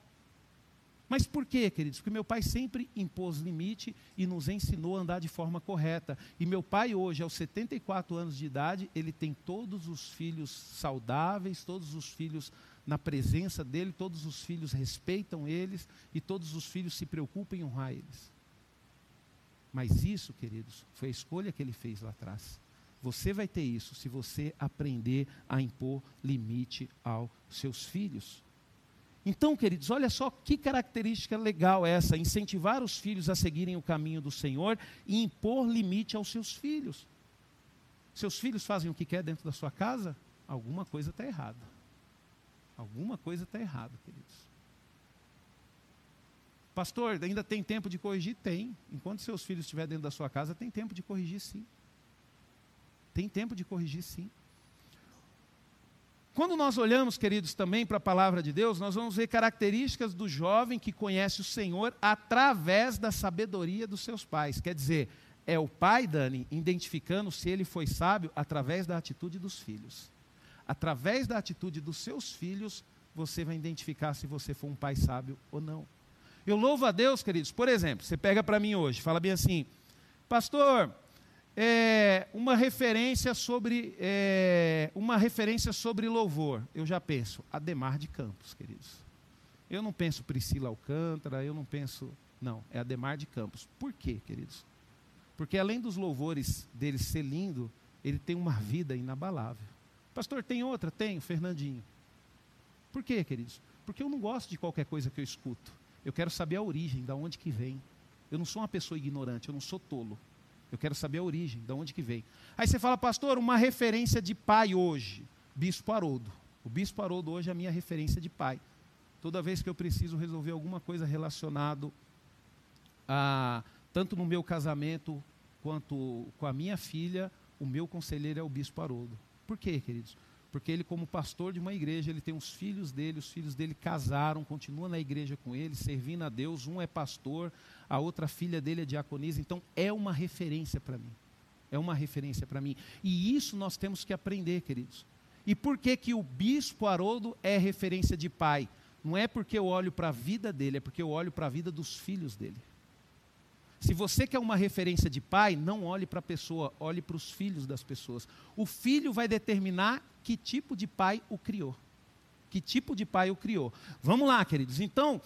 Mas por quê, queridos? Porque meu pai sempre impôs limite e nos ensinou a andar de forma correta. E meu pai hoje, aos 74 anos de idade, ele tem todos os filhos saudáveis, todos os filhos na presença dele, todos os filhos respeitam eles e todos os filhos se preocupam em honrar eles. Mas isso, queridos, foi a escolha que ele fez lá atrás. Você vai ter isso se você aprender a impor limite aos seus filhos. Então, queridos, olha só que característica legal essa: incentivar os filhos a seguirem o caminho do Senhor e impor limite aos seus filhos. Seus filhos fazem o que quer dentro da sua casa? Alguma coisa está errada. Alguma coisa está errada, queridos. Pastor, ainda tem tempo de corrigir? Tem. Enquanto seus filhos estiverem dentro da sua casa, tem tempo de corrigir sim. Tem tempo de corrigir, sim. Quando nós olhamos, queridos, também para a palavra de Deus, nós vamos ver características do jovem que conhece o Senhor através da sabedoria dos seus pais. Quer dizer, é o pai, Dani, identificando se ele foi sábio através da atitude dos filhos. Através da atitude dos seus filhos, você vai identificar se você for um pai sábio ou não. Eu louvo a Deus, queridos. Por exemplo, você pega para mim hoje, fala bem assim, pastor, é, uma referência sobre é, uma referência sobre louvor. Eu já penso Ademar de Campos, queridos. Eu não penso Priscila Alcântara, eu não penso, não, é Ademar de Campos. Por quê, queridos? Porque além dos louvores dele ser lindo, ele tem uma vida inabalável. Pastor, tem outra? Tenho, Fernandinho. Por quê, queridos? Porque eu não gosto de qualquer coisa que eu escuto. Eu quero saber a origem, da onde que vem. Eu não sou uma pessoa ignorante, eu não sou tolo. Eu quero saber a origem, de onde que vem. Aí você fala, pastor, uma referência de pai hoje. Bispo Haroldo. O Bispo Haroldo hoje é a minha referência de pai. Toda vez que eu preciso resolver alguma coisa relacionado a tanto no meu casamento quanto com a minha filha, o meu conselheiro é o bispo Haroldo. Por quê, queridos? Porque ele, como pastor de uma igreja, ele tem os filhos dele, os filhos dele casaram, continuam na igreja com ele, servindo a Deus. Um é pastor, a outra filha dele é diaconisa. Então, é uma referência para mim. É uma referência para mim. E isso nós temos que aprender, queridos. E por que, que o bispo Haroldo é referência de pai? Não é porque eu olho para a vida dele, é porque eu olho para a vida dos filhos dele. Se você quer uma referência de pai, não olhe para a pessoa, olhe para os filhos das pessoas. O filho vai determinar que tipo de pai o criou. Que tipo de pai o criou. Vamos lá, queridos. Então,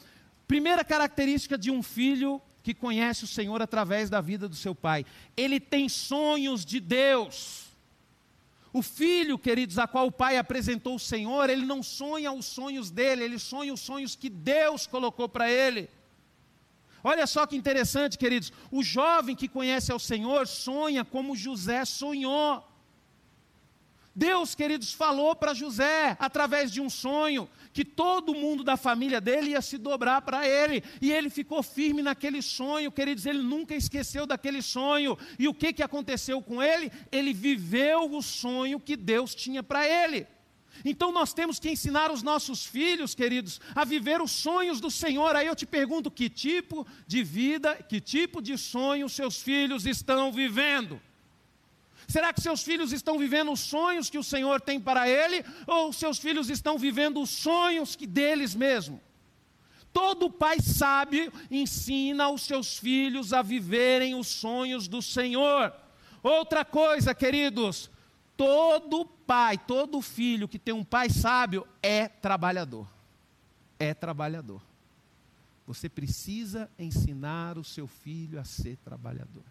primeira característica de um filho que conhece o Senhor através da vida do seu pai. Ele tem sonhos de Deus. O filho, queridos, a qual o pai apresentou o Senhor, ele não sonha os sonhos dele, ele sonha os sonhos que Deus colocou para ele. Olha só que interessante, queridos. O jovem que conhece ao Senhor sonha como José sonhou. Deus, queridos, falou para José, através de um sonho, que todo mundo da família dele ia se dobrar para ele, e ele ficou firme naquele sonho, queridos, ele nunca esqueceu daquele sonho, e o que, que aconteceu com ele? Ele viveu o sonho que Deus tinha para ele. Então nós temos que ensinar os nossos filhos, queridos, a viver os sonhos do Senhor. Aí eu te pergunto: que tipo de vida, que tipo de sonho seus filhos estão vivendo? Será que seus filhos estão vivendo os sonhos que o Senhor tem para ele, ou seus filhos estão vivendo os sonhos que deles mesmo? Todo pai sábio ensina os seus filhos a viverem os sonhos do Senhor. Outra coisa, queridos, todo pai, todo filho que tem um pai sábio é trabalhador. É trabalhador. Você precisa ensinar o seu filho a ser trabalhador.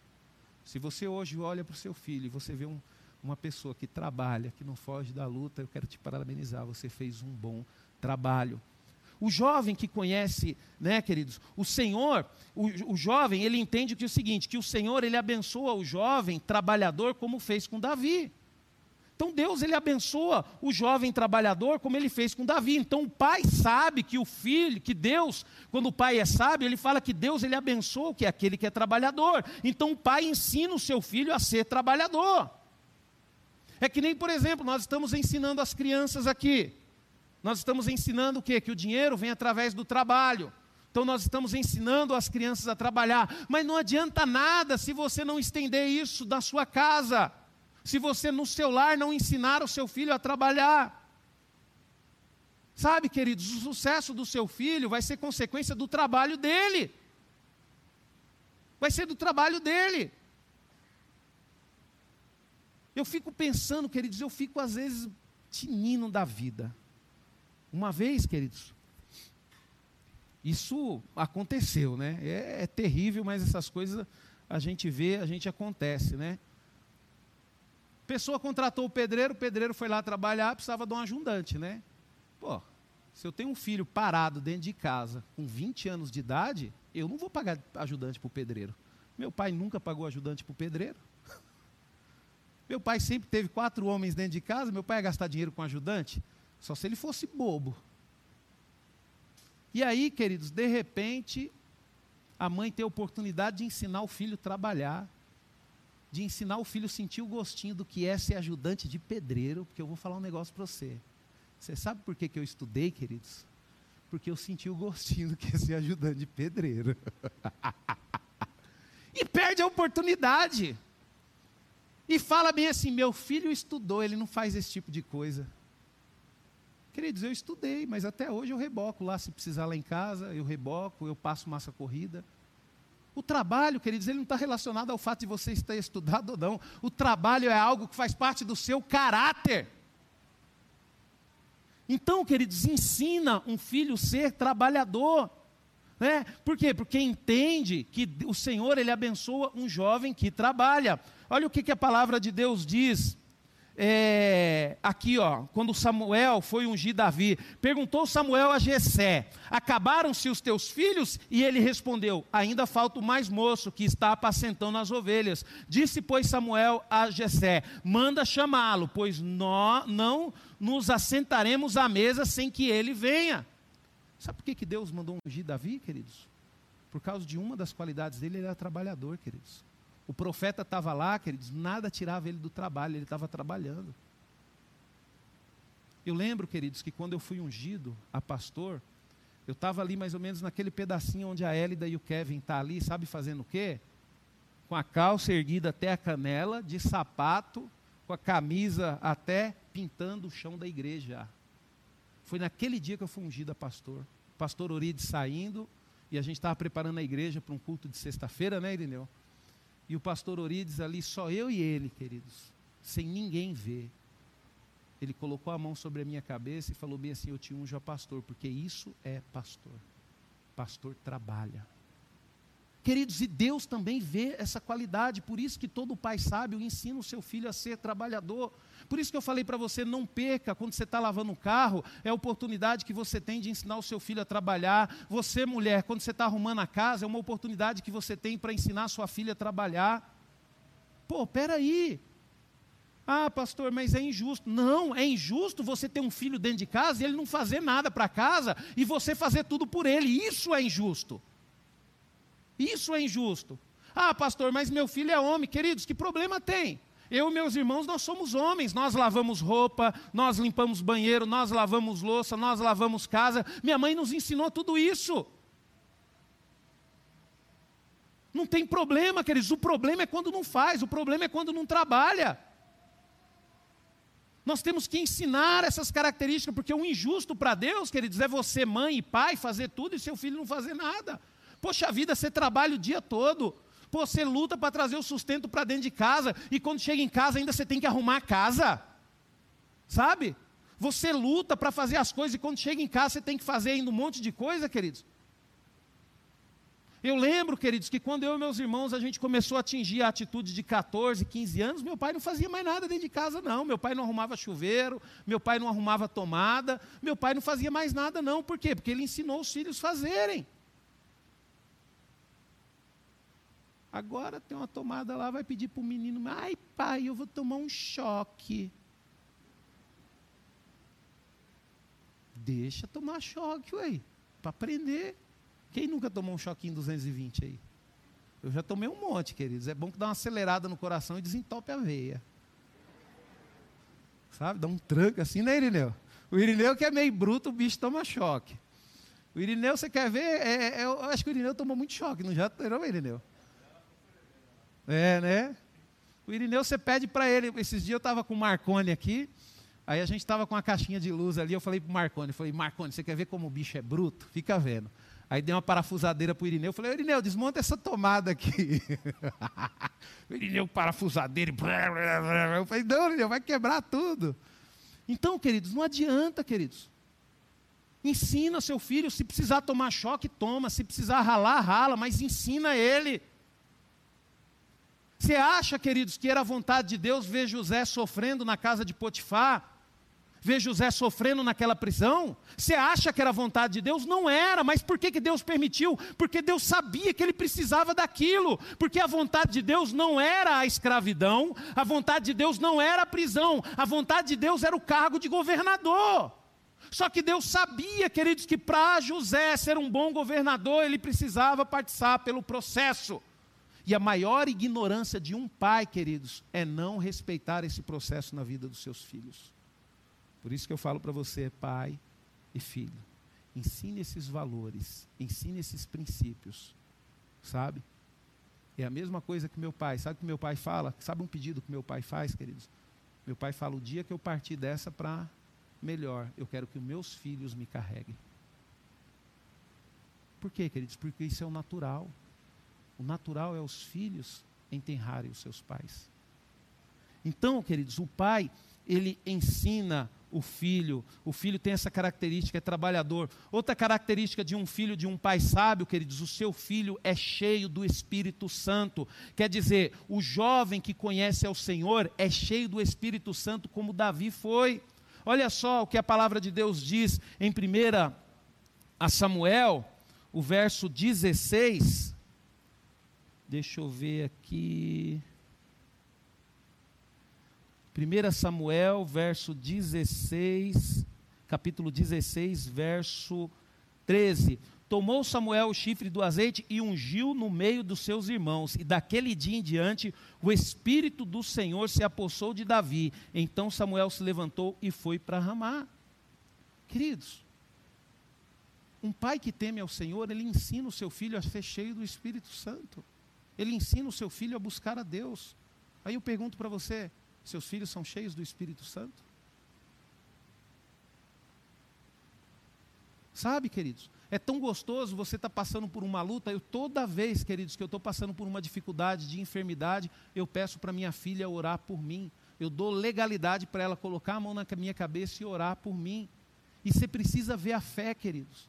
Se você hoje olha para o seu filho e você vê um, uma pessoa que trabalha, que não foge da luta, eu quero te parabenizar, você fez um bom trabalho. O jovem que conhece, né, queridos, o Senhor, o, o jovem, ele entende que é o seguinte, que o Senhor, ele abençoa o jovem trabalhador como fez com Davi. Então Deus ele abençoa o jovem trabalhador como ele fez com Davi. Então o pai sabe que o filho, que Deus, quando o pai é sábio, ele fala que Deus ele abençoa que é aquele que é trabalhador. Então o pai ensina o seu filho a ser trabalhador. É que nem, por exemplo, nós estamos ensinando as crianças aqui. Nós estamos ensinando o quê? Que o dinheiro vem através do trabalho. Então nós estamos ensinando as crianças a trabalhar, mas não adianta nada se você não estender isso da sua casa se você no seu lar não ensinar o seu filho a trabalhar. Sabe, queridos, o sucesso do seu filho vai ser consequência do trabalho dele. Vai ser do trabalho dele. Eu fico pensando, queridos, eu fico às vezes tinindo da vida. Uma vez, queridos, isso aconteceu, né? É, é, terrível, mas essas coisas a gente vê, a gente acontece, né? Pessoa contratou o pedreiro, o pedreiro foi lá trabalhar, precisava de um ajudante, né? Pô, se eu tenho um filho parado dentro de casa com 20 anos de idade, eu não vou pagar ajudante para o pedreiro. Meu pai nunca pagou ajudante para o pedreiro. Meu pai sempre teve quatro homens dentro de casa, meu pai ia gastar dinheiro com ajudante? Só se ele fosse bobo. E aí, queridos, de repente, a mãe tem a oportunidade de ensinar o filho a trabalhar de ensinar o filho a sentir o gostinho do que é ser ajudante de pedreiro, porque eu vou falar um negócio para você. Você sabe por que, que eu estudei, queridos? Porque eu senti o gostinho do que é ser ajudante de pedreiro. e perde a oportunidade. E fala bem assim: meu filho estudou, ele não faz esse tipo de coisa. Queridos, eu estudei, mas até hoje eu reboco lá, se precisar lá em casa, eu reboco, eu passo massa corrida. O trabalho, queridos, ele não está relacionado ao fato de você estar estudado ou não. O trabalho é algo que faz parte do seu caráter. Então, queridos, ensina um filho ser trabalhador. Né? Por quê? Porque entende que o Senhor ele abençoa um jovem que trabalha. Olha o que, que a palavra de Deus diz é, aqui, ó, quando Samuel foi ungir Davi, perguntou Samuel a Jessé: Acabaram-se os teus filhos? E ele respondeu: Ainda falta o mais moço que está apacentando as ovelhas. Disse, pois, Samuel a Jessé: Manda chamá-lo, pois nós não nos assentaremos à mesa sem que ele venha. Sabe por que, que Deus mandou ungir Davi, queridos? Por causa de uma das qualidades dele, ele era trabalhador, queridos. O profeta estava lá, queridos, nada tirava ele do trabalho, ele estava trabalhando. Eu lembro, queridos, que quando eu fui ungido a pastor, eu estava ali mais ou menos naquele pedacinho onde a Hélida e o Kevin estão tá ali, sabe fazendo o quê? Com a calça erguida até a canela, de sapato, com a camisa até pintando o chão da igreja. Foi naquele dia que eu fui ungido a pastor. Pastor Orides saindo, e a gente estava preparando a igreja para um culto de sexta-feira, né, Irineu? E o pastor Orides ali, só eu e ele, queridos, sem ninguém ver. Ele colocou a mão sobre a minha cabeça e falou bem assim: Eu te unjo a pastor, porque isso é pastor. Pastor trabalha. Queridos, e Deus também vê essa qualidade, por isso que todo pai sábio ensina o seu filho a ser trabalhador. Por isso que eu falei para você, não perca quando você está lavando o carro, é a oportunidade que você tem de ensinar o seu filho a trabalhar. Você, mulher, quando você está arrumando a casa, é uma oportunidade que você tem para ensinar a sua filha a trabalhar. Pô, peraí. Ah, pastor, mas é injusto. Não, é injusto você ter um filho dentro de casa e ele não fazer nada para casa e você fazer tudo por ele. Isso é injusto. Isso é injusto. Ah, pastor, mas meu filho é homem. Queridos, que problema tem? Eu e meus irmãos, nós somos homens, nós lavamos roupa, nós limpamos banheiro, nós lavamos louça, nós lavamos casa. Minha mãe nos ensinou tudo isso. Não tem problema, queridos. O problema é quando não faz, o problema é quando não trabalha. Nós temos que ensinar essas características, porque o injusto para Deus, queridos, é você, mãe e pai, fazer tudo e seu filho não fazer nada. Poxa vida, você trabalha o dia todo. Pô, você luta para trazer o sustento para dentro de casa e quando chega em casa ainda você tem que arrumar a casa. Sabe? Você luta para fazer as coisas e quando chega em casa você tem que fazer ainda um monte de coisa, queridos. Eu lembro, queridos, que quando eu e meus irmãos a gente começou a atingir a atitude de 14, 15 anos, meu pai não fazia mais nada dentro de casa, não. Meu pai não arrumava chuveiro, meu pai não arrumava tomada, meu pai não fazia mais nada, não. Por quê? Porque ele ensinou os filhos fazerem. Agora tem uma tomada lá, vai pedir para o menino, ai pai, eu vou tomar um choque. Deixa tomar choque, ué, para aprender. Quem nunca tomou um choquinho 220 aí? Eu já tomei um monte, queridos. É bom que dá uma acelerada no coração e desentope a veia. Sabe? Dá um tranco assim, né, Irineu? O Irineu que é meio bruto, o bicho toma choque. O Irineu, você quer ver? É, é, eu acho que o Irineu tomou muito choque, não já? Não, Irineu? É, né? O Irineu, você pede para ele. Esses dias eu estava com o Marcone aqui. Aí a gente estava com uma caixinha de luz ali. Eu falei para o Marcone: falei, Marcone, você quer ver como o bicho é bruto? Fica vendo. Aí dei uma parafusadeira para o Irineu. Eu falei: Irineu, desmonta essa tomada aqui. o Irineu, parafusadeira. Eu falei: Não, Irineu, vai quebrar tudo. Então, queridos, não adianta, queridos. Ensina seu filho. Se precisar tomar choque, toma. Se precisar ralar, rala. Mas ensina ele. Você acha, queridos, que era vontade de Deus ver José sofrendo na casa de Potifar? Ver José sofrendo naquela prisão? Você acha que era vontade de Deus? Não era, mas por que, que Deus permitiu? Porque Deus sabia que ele precisava daquilo. Porque a vontade de Deus não era a escravidão, a vontade de Deus não era a prisão, a vontade de Deus era o cargo de governador. Só que Deus sabia, queridos, que para José ser um bom governador, ele precisava participar pelo processo. E a maior ignorância de um pai, queridos, é não respeitar esse processo na vida dos seus filhos. Por isso que eu falo para você, pai e filho, ensine esses valores, ensine esses princípios, sabe? É a mesma coisa que meu pai, sabe o que meu pai fala? Sabe um pedido que meu pai faz, queridos? Meu pai fala: o dia que eu partir dessa para melhor, eu quero que meus filhos me carreguem. Por quê, queridos? Porque isso é o natural. O natural é os filhos enterrarem os seus pais. Então, queridos, o pai, ele ensina o filho, o filho tem essa característica, é trabalhador. Outra característica de um filho, de um pai sábio, queridos, o seu filho é cheio do Espírito Santo. Quer dizer, o jovem que conhece ao Senhor é cheio do Espírito Santo, como Davi foi. Olha só o que a palavra de Deus diz em 1 Samuel, o verso 16. Deixa eu ver aqui. 1 Samuel, verso 16, capítulo 16, verso 13. Tomou Samuel o chifre do azeite e ungiu no meio dos seus irmãos. E daquele dia em diante, o Espírito do Senhor se apossou de Davi. Então Samuel se levantou e foi para Ramá. Queridos, um pai que teme ao Senhor, ele ensina o seu filho a ser cheio do Espírito Santo. Ele ensina o seu filho a buscar a Deus. Aí eu pergunto para você: seus filhos são cheios do Espírito Santo? Sabe, queridos? É tão gostoso você estar tá passando por uma luta. Eu toda vez, queridos, que eu estou passando por uma dificuldade de enfermidade, eu peço para minha filha orar por mim. Eu dou legalidade para ela colocar a mão na minha cabeça e orar por mim. E você precisa ver a fé, queridos.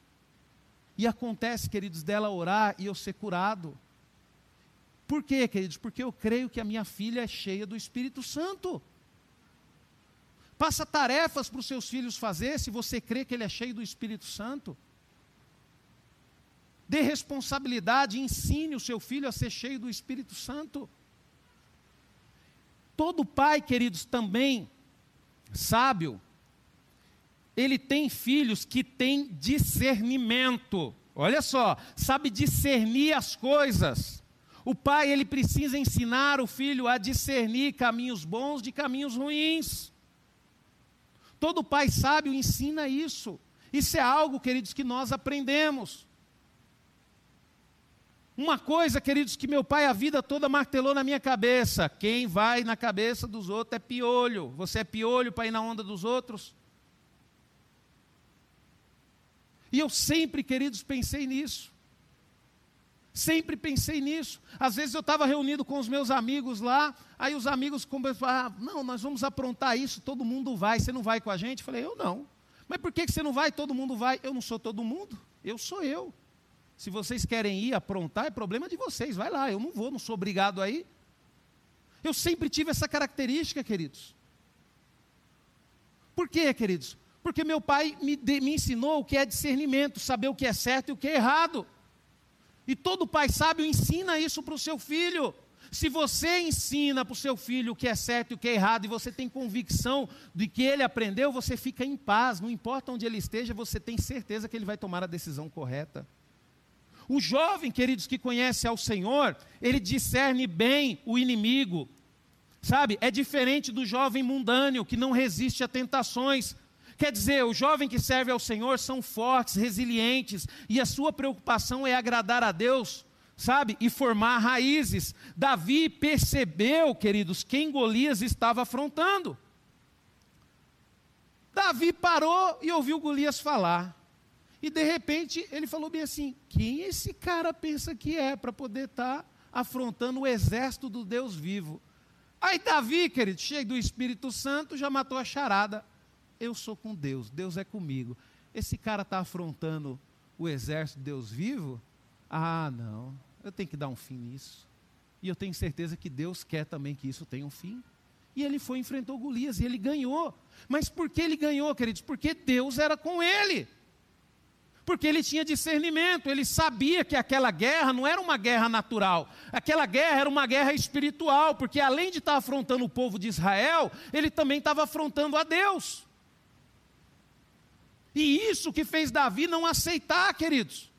E acontece, queridos, dela orar e eu ser curado. Por quê, queridos? Porque eu creio que a minha filha é cheia do Espírito Santo. Passa tarefas para os seus filhos fazer se você crê que ele é cheio do Espírito Santo. Dê responsabilidade, ensine o seu filho a ser cheio do Espírito Santo. Todo pai, queridos, também sábio, ele tem filhos que têm discernimento. Olha só, sabe discernir as coisas. O pai, ele precisa ensinar o filho a discernir caminhos bons de caminhos ruins. Todo pai sábio ensina isso. Isso é algo, queridos, que nós aprendemos. Uma coisa, queridos, que meu pai a vida toda martelou na minha cabeça: quem vai na cabeça dos outros é piolho. Você é piolho para ir na onda dos outros? E eu sempre, queridos, pensei nisso. Sempre pensei nisso. Às vezes eu estava reunido com os meus amigos lá, aí os amigos começaram, ah, não, nós vamos aprontar isso, todo mundo vai, você não vai com a gente? Eu falei, eu não. Mas por que você não vai? Todo mundo vai. Eu não sou todo mundo, eu sou eu. Se vocês querem ir aprontar, é problema de vocês, vai lá, eu não vou, não sou obrigado aí. Eu sempre tive essa característica, queridos. Por quê, queridos? Porque meu pai me, de, me ensinou o que é discernimento, saber o que é certo e o que é errado. E todo pai sábio ensina isso para o seu filho. Se você ensina para o seu filho o que é certo e o que é errado, e você tem convicção de que ele aprendeu, você fica em paz, não importa onde ele esteja, você tem certeza que ele vai tomar a decisão correta. O jovem, queridos, que conhece ao Senhor, ele discerne bem o inimigo. Sabe? É diferente do jovem mundâneo que não resiste a tentações. Quer dizer, o jovem que serve ao Senhor são fortes, resilientes, e a sua preocupação é agradar a Deus, sabe? E formar raízes. Davi percebeu, queridos, quem Golias estava afrontando. Davi parou e ouviu Golias falar. E de repente ele falou bem assim: quem esse cara pensa que é para poder estar tá afrontando o exército do Deus vivo? Aí Davi, querido, cheio do Espírito Santo, já matou a charada. Eu sou com Deus, Deus é comigo. Esse cara está afrontando o exército do Deus vivo? Ah, não, eu tenho que dar um fim nisso. E eu tenho certeza que Deus quer também que isso tenha um fim. E ele foi enfrentou Golias e ele ganhou. Mas por que ele ganhou, queridos? Porque Deus era com ele porque ele tinha discernimento, ele sabia que aquela guerra não era uma guerra natural, aquela guerra era uma guerra espiritual, porque além de estar afrontando o povo de Israel, ele também estava afrontando a Deus. E isso que fez Davi não aceitar, queridos.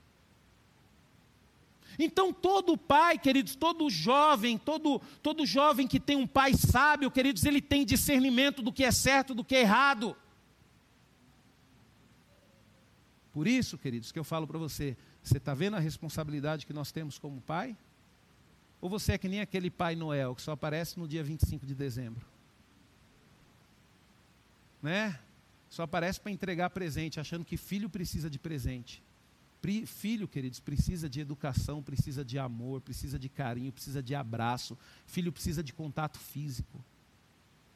Então, todo pai, queridos, todo jovem, todo, todo jovem que tem um pai sábio, queridos, ele tem discernimento do que é certo, do que é errado. Por isso, queridos, que eu falo para você: você está vendo a responsabilidade que nós temos como pai? Ou você é que nem aquele pai Noel que só aparece no dia 25 de dezembro? Né? Só aparece para entregar presente, achando que filho precisa de presente. Filho, queridos, precisa de educação, precisa de amor, precisa de carinho, precisa de abraço. Filho precisa de contato físico.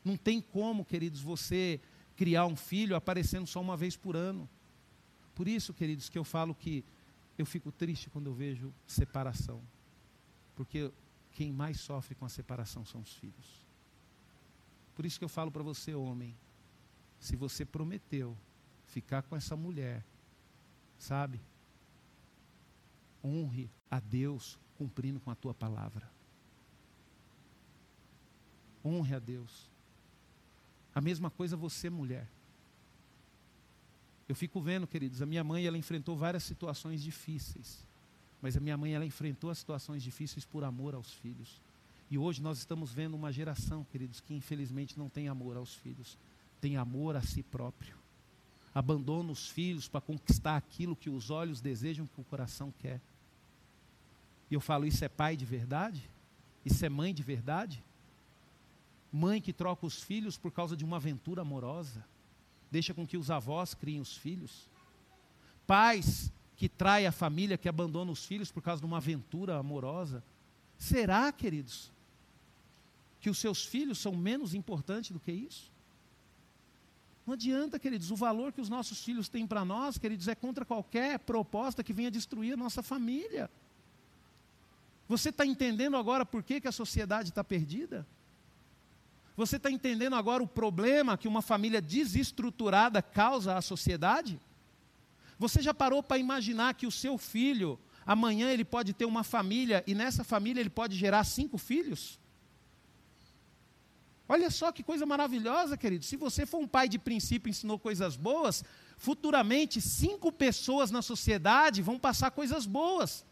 Não tem como, queridos, você criar um filho aparecendo só uma vez por ano. Por isso, queridos, que eu falo que eu fico triste quando eu vejo separação. Porque quem mais sofre com a separação são os filhos. Por isso que eu falo para você, homem, se você prometeu ficar com essa mulher, sabe? Honre a Deus cumprindo com a tua palavra. Honre a Deus. A mesma coisa você, mulher. Eu fico vendo, queridos, a minha mãe ela enfrentou várias situações difíceis, mas a minha mãe ela enfrentou as situações difíceis por amor aos filhos. E hoje nós estamos vendo uma geração, queridos, que infelizmente não tem amor aos filhos, tem amor a si próprio. Abandona os filhos para conquistar aquilo que os olhos desejam, que o coração quer. E eu falo, isso é pai de verdade? Isso é mãe de verdade? Mãe que troca os filhos por causa de uma aventura amorosa, deixa com que os avós criem os filhos. Pais que traem a família, que abandonam os filhos por causa de uma aventura amorosa. Será, queridos, que os seus filhos são menos importantes do que isso? Não adianta, queridos, o valor que os nossos filhos têm para nós, queridos, é contra qualquer proposta que venha destruir a nossa família. Você está entendendo agora por que, que a sociedade está perdida? Você está entendendo agora o problema que uma família desestruturada causa à sociedade? Você já parou para imaginar que o seu filho, amanhã ele pode ter uma família e nessa família ele pode gerar cinco filhos? Olha só que coisa maravilhosa, querido. Se você for um pai de princípio e ensinou coisas boas, futuramente cinco pessoas na sociedade vão passar coisas boas.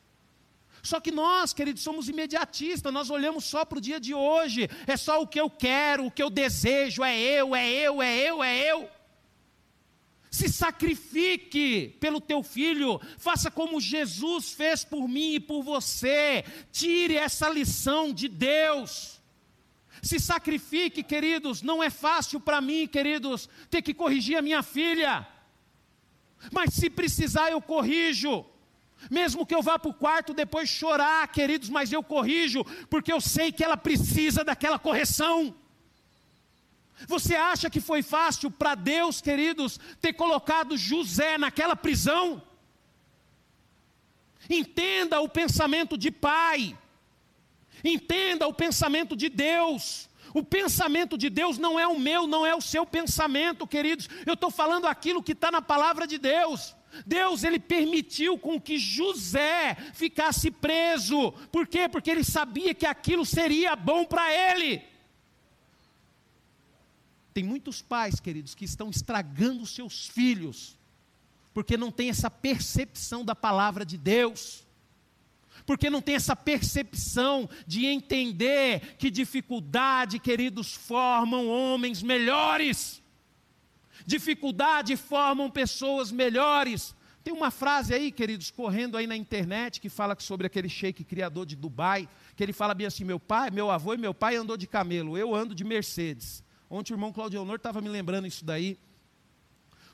Só que nós, queridos, somos imediatistas, nós olhamos só para o dia de hoje, é só o que eu quero, o que eu desejo, é eu, é eu, é eu, é eu. Se sacrifique pelo teu filho, faça como Jesus fez por mim e por você, tire essa lição de Deus. Se sacrifique, queridos, não é fácil para mim, queridos, ter que corrigir a minha filha, mas se precisar eu corrijo. Mesmo que eu vá para o quarto depois chorar, queridos, mas eu corrijo, porque eu sei que ela precisa daquela correção. Você acha que foi fácil para Deus, queridos, ter colocado José naquela prisão? Entenda o pensamento de pai, entenda o pensamento de Deus. O pensamento de Deus não é o meu, não é o seu pensamento, queridos. Eu estou falando aquilo que está na palavra de Deus. Deus ele permitiu com que José ficasse preso. Por quê? Porque ele sabia que aquilo seria bom para ele. Tem muitos pais, queridos, que estão estragando seus filhos, porque não tem essa percepção da palavra de Deus, porque não tem essa percepção de entender que dificuldade, queridos, formam homens melhores dificuldade formam pessoas melhores. Tem uma frase aí, queridos, correndo aí na internet que fala sobre aquele sheik criador de Dubai, que ele fala bem assim: meu pai, meu avô e meu pai andou de camelo, eu ando de Mercedes. Ontem o irmão Claudio Honor estava me lembrando isso daí.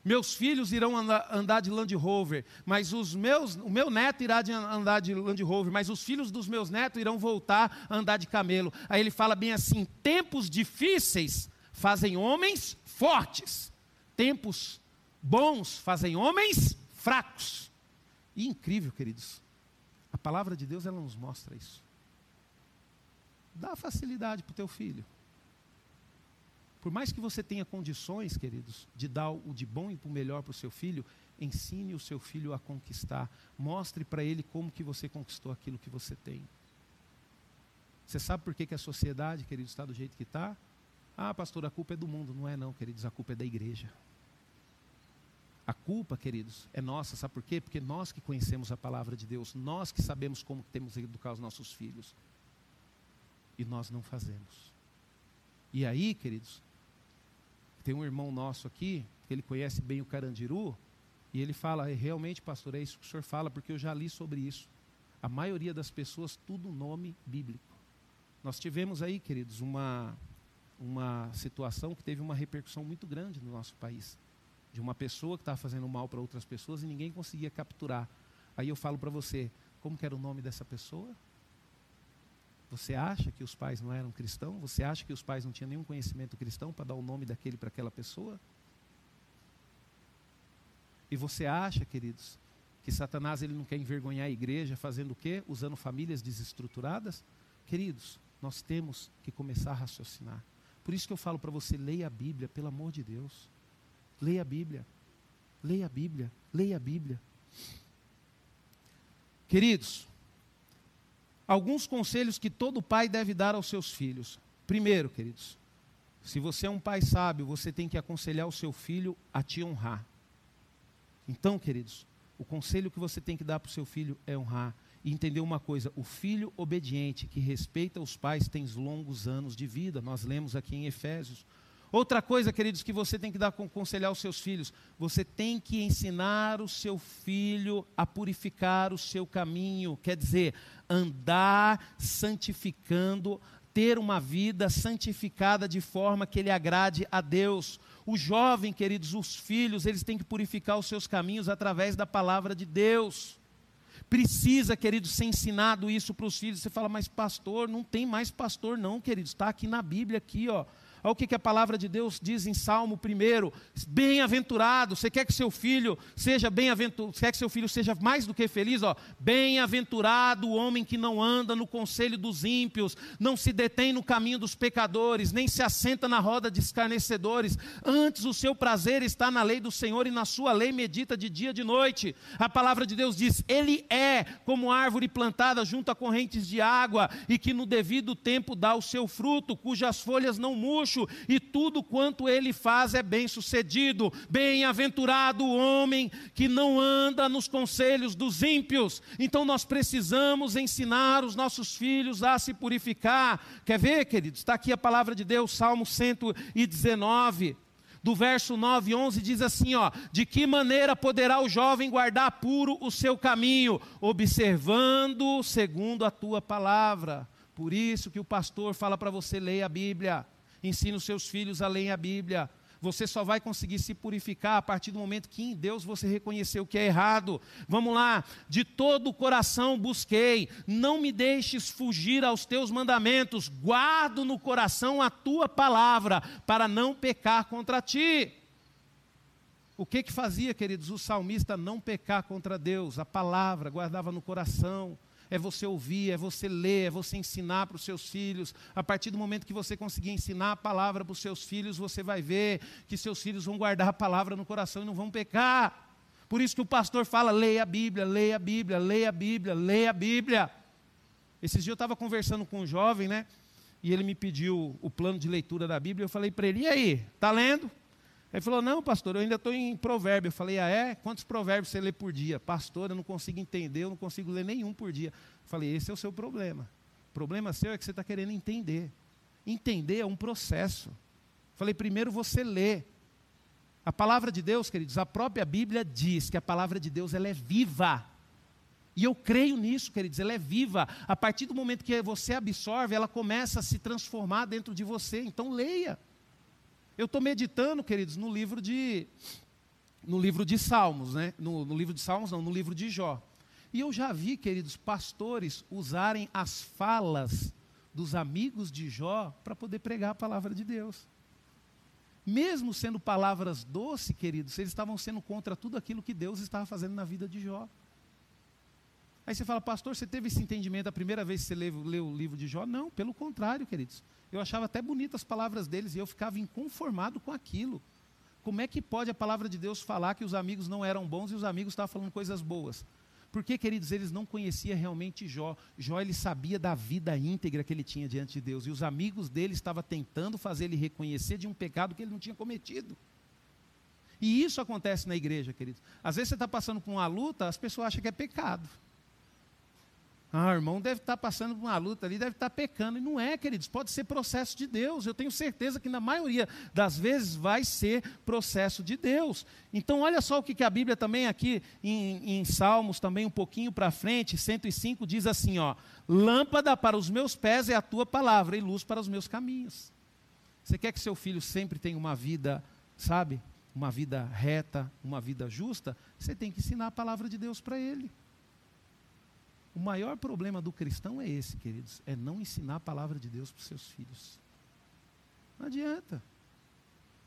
Meus filhos irão andar de Land Rover, mas os meus, o meu neto irá de andar de Land Rover, mas os filhos dos meus netos irão voltar a andar de camelo. Aí ele fala bem assim: tempos difíceis fazem homens fortes tempos bons fazem homens fracos. E incrível, queridos. A palavra de Deus ela nos mostra isso. Dá facilidade para o teu filho. Por mais que você tenha condições, queridos, de dar o de bom e o melhor para o seu filho, ensine o seu filho a conquistar. Mostre para ele como que você conquistou aquilo que você tem. Você sabe por que, que a sociedade, queridos, está do jeito que está? Ah, pastor, a culpa é do mundo. Não é não, queridos, a culpa é da igreja. A culpa, queridos, é nossa, sabe por quê? Porque nós que conhecemos a palavra de Deus, nós que sabemos como temos que educar os nossos filhos. E nós não fazemos. E aí, queridos, tem um irmão nosso aqui, que ele conhece bem o Carandiru, e ele fala, é, realmente, pastor, é isso que o senhor fala, porque eu já li sobre isso. A maioria das pessoas, tudo nome bíblico. Nós tivemos aí, queridos, uma, uma situação que teve uma repercussão muito grande no nosso país de uma pessoa que estava fazendo mal para outras pessoas e ninguém conseguia capturar. Aí eu falo para você, como que era o nome dessa pessoa? Você acha que os pais não eram cristãos? Você acha que os pais não tinham nenhum conhecimento cristão para dar o nome daquele para aquela pessoa? E você acha, queridos, que Satanás ele não quer envergonhar a igreja fazendo o quê? Usando famílias desestruturadas? Queridos, nós temos que começar a raciocinar. Por isso que eu falo para você, leia a Bíblia, pelo amor de Deus. Leia a Bíblia. Leia a Bíblia. Leia a Bíblia. Queridos, alguns conselhos que todo pai deve dar aos seus filhos. Primeiro, queridos, se você é um pai sábio, você tem que aconselhar o seu filho a te honrar. Então, queridos, o conselho que você tem que dar para o seu filho é honrar. E entender uma coisa: o filho obediente que respeita os pais tem longos anos de vida. Nós lemos aqui em Efésios. Outra coisa, queridos, que você tem que dar aconselhar aos seus filhos, você tem que ensinar o seu filho a purificar o seu caminho, quer dizer, andar santificando, ter uma vida santificada de forma que ele agrade a Deus. O jovem, queridos, os filhos, eles têm que purificar os seus caminhos através da palavra de Deus. Precisa, queridos, ser ensinado isso para os filhos. Você fala, mas pastor, não tem mais pastor, não, queridos. Está aqui na Bíblia, aqui, ó. Olha o que, que a palavra de Deus diz em Salmo 1. Bem-aventurado. Você quer que seu filho seja bem-aventurado? Quer que seu filho seja mais do que feliz? Bem-aventurado o homem que não anda no conselho dos ímpios, não se detém no caminho dos pecadores, nem se assenta na roda de escarnecedores. Antes o seu prazer está na lei do Senhor e na sua lei medita de dia e de noite. A palavra de Deus diz: Ele é como árvore plantada junto a correntes de água e que no devido tempo dá o seu fruto, cujas folhas não murcham e tudo quanto ele faz é bem sucedido. Bem-aventurado o homem que não anda nos conselhos dos ímpios. Então nós precisamos ensinar os nossos filhos a se purificar. Quer ver, queridos? Está aqui a palavra de Deus, Salmo 119 do verso 9 e 11 diz assim, ó: De que maneira poderá o jovem guardar puro o seu caminho, observando segundo a tua palavra? Por isso que o pastor fala para você ler a Bíblia. Ensine os seus filhos a ler a Bíblia. Você só vai conseguir se purificar a partir do momento que em Deus você reconheceu o que é errado. Vamos lá, de todo o coração busquei, não me deixes fugir aos teus mandamentos, guardo no coração a tua palavra, para não pecar contra ti. O que que fazia, queridos, o salmista não pecar contra Deus? A palavra guardava no coração é você ouvir, é você ler, é você ensinar para os seus filhos. A partir do momento que você conseguir ensinar a palavra para os seus filhos, você vai ver que seus filhos vão guardar a palavra no coração e não vão pecar. Por isso que o pastor fala: leia a Bíblia, leia a Bíblia, leia a Bíblia, leia a Bíblia. Esses dias eu estava conversando com um jovem, né? E ele me pediu o plano de leitura da Bíblia. Eu falei para ele: e aí, está lendo? Ele falou: Não, pastor, eu ainda estou em provérbio. Eu falei: Ah, é? Quantos provérbios você lê por dia? Pastor, eu não consigo entender, eu não consigo ler nenhum por dia. Eu falei: Esse é o seu problema. O problema seu é que você está querendo entender. Entender é um processo. Eu falei: Primeiro você lê. A palavra de Deus, queridos, a própria Bíblia diz que a palavra de Deus ela é viva. E eu creio nisso, queridos, ela é viva. A partir do momento que você absorve, ela começa a se transformar dentro de você. Então leia. Eu estou meditando, queridos, no livro de no livro de Salmos, né? No, no, livro de Salmos, não, no livro de Jó. E eu já vi, queridos, pastores usarem as falas dos amigos de Jó para poder pregar a palavra de Deus. Mesmo sendo palavras doces, queridos, eles estavam sendo contra tudo aquilo que Deus estava fazendo na vida de Jó. Aí você fala, pastor, você teve esse entendimento a primeira vez que você leu, leu o livro de Jó? Não, pelo contrário, queridos. Eu achava até bonitas as palavras deles e eu ficava inconformado com aquilo. Como é que pode a palavra de Deus falar que os amigos não eram bons e os amigos estavam falando coisas boas? Porque, queridos, eles não conheciam realmente Jó. Jó, ele sabia da vida íntegra que ele tinha diante de Deus. E os amigos dele estavam tentando fazer ele reconhecer de um pecado que ele não tinha cometido. E isso acontece na igreja, queridos. Às vezes você está passando por uma luta, as pessoas acham que é pecado. Ah, irmão deve estar passando por uma luta ali, deve estar pecando. E não é, queridos, pode ser processo de Deus. Eu tenho certeza que na maioria das vezes vai ser processo de Deus. Então, olha só o que, a Bíblia também aqui em, em Salmos, também um pouquinho para frente, 105, diz assim: ó, lâmpada para os meus pés é a tua palavra e luz para os meus caminhos. Você quer que seu filho sempre tenha uma vida, sabe, uma vida reta, uma vida justa? Você tem que ensinar a palavra de Deus para ele. O maior problema do cristão é esse, queridos, é não ensinar a palavra de Deus para os seus filhos. Não adianta.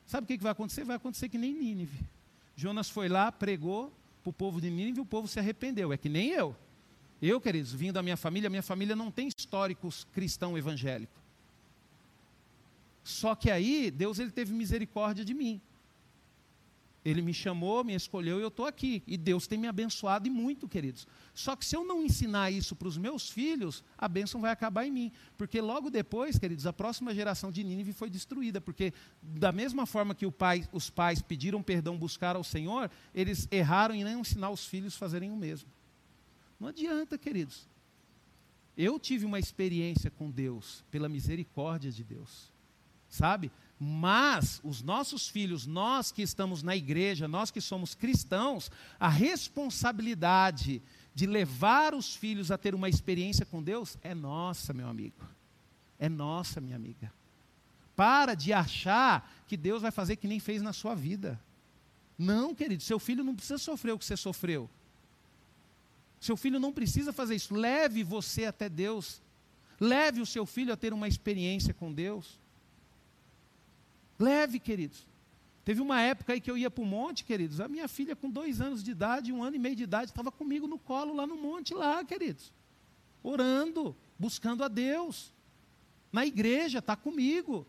Sabe o que vai acontecer? Vai acontecer que nem Nínive. Jonas foi lá, pregou para o povo de Nínive e o povo se arrependeu. É que nem eu. Eu, queridos, vindo da minha família, minha família não tem históricos cristão evangélico. Só que aí, Deus ele teve misericórdia de mim. Ele me chamou, me escolheu e eu estou aqui. E Deus tem me abençoado e muito, queridos. Só que se eu não ensinar isso para os meus filhos, a bênção vai acabar em mim. Porque logo depois, queridos, a próxima geração de Nínive foi destruída. Porque da mesma forma que pai, os pais pediram perdão, buscaram ao Senhor, eles erraram em não ensinar os filhos a fazerem o mesmo. Não adianta, queridos. Eu tive uma experiência com Deus, pela misericórdia de Deus. Sabe? Mas os nossos filhos, nós que estamos na igreja, nós que somos cristãos, a responsabilidade de levar os filhos a ter uma experiência com Deus é nossa, meu amigo. É nossa, minha amiga. Para de achar que Deus vai fazer que nem fez na sua vida. Não, querido, seu filho não precisa sofrer o que você sofreu. Seu filho não precisa fazer isso. Leve você até Deus. Leve o seu filho a ter uma experiência com Deus. Leve, queridos. Teve uma época aí que eu ia para o monte, queridos. A minha filha, com dois anos de idade, um ano e meio de idade, estava comigo no colo lá no monte, lá, queridos. Orando, buscando a Deus. Na igreja, está comigo.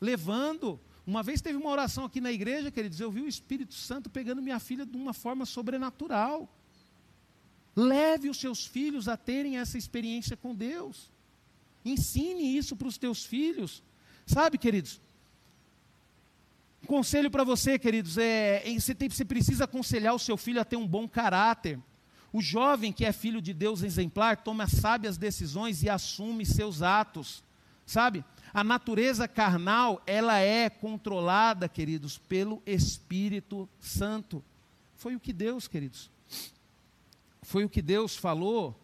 Levando. Uma vez teve uma oração aqui na igreja, queridos. Eu vi o Espírito Santo pegando minha filha de uma forma sobrenatural. Leve os seus filhos a terem essa experiência com Deus. Ensine isso para os teus filhos. Sabe, queridos? Um conselho para você, queridos, é, você, tem, você precisa aconselhar o seu filho a ter um bom caráter. O jovem que é filho de Deus exemplar toma sábias decisões e assume seus atos. Sabe? A natureza carnal, ela é controlada, queridos, pelo Espírito Santo. Foi o que Deus, queridos, foi o que Deus falou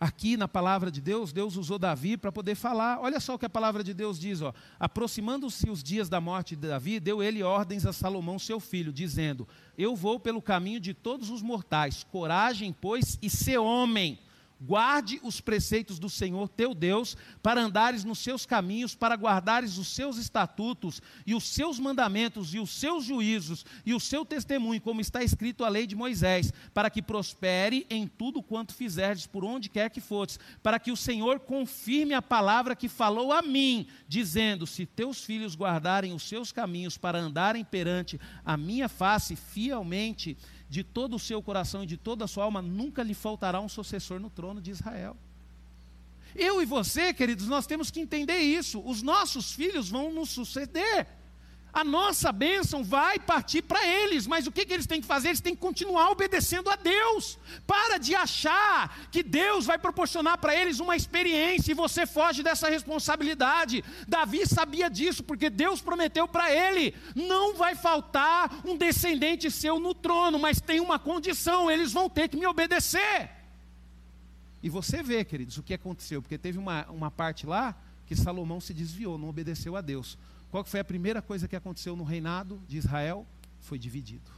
Aqui na palavra de Deus, Deus usou Davi para poder falar. Olha só o que a palavra de Deus diz: aproximando-se os dias da morte de Davi, deu ele ordens a Salomão, seu filho, dizendo: Eu vou pelo caminho de todos os mortais, coragem, pois, e ser homem Guarde os preceitos do Senhor teu Deus, para andares nos seus caminhos, para guardares os seus estatutos e os seus mandamentos e os seus juízos e o seu testemunho, como está escrito a lei de Moisés, para que prospere em tudo quanto fizerdes por onde quer que fores, para que o Senhor confirme a palavra que falou a mim, dizendo: Se teus filhos guardarem os seus caminhos para andarem perante a minha face fielmente, de todo o seu coração e de toda a sua alma, nunca lhe faltará um sucessor no trono de Israel. Eu e você, queridos, nós temos que entender isso. Os nossos filhos vão nos suceder a nossa bênção vai partir para eles, mas o que, que eles têm que fazer? Eles têm que continuar obedecendo a Deus. Para de achar que Deus vai proporcionar para eles uma experiência e você foge dessa responsabilidade. Davi sabia disso, porque Deus prometeu para ele: não vai faltar um descendente seu no trono, mas tem uma condição: eles vão ter que me obedecer. E você vê, queridos, o que aconteceu, porque teve uma, uma parte lá que Salomão se desviou, não obedeceu a Deus. Qual foi a primeira coisa que aconteceu no reinado de Israel? Foi dividido.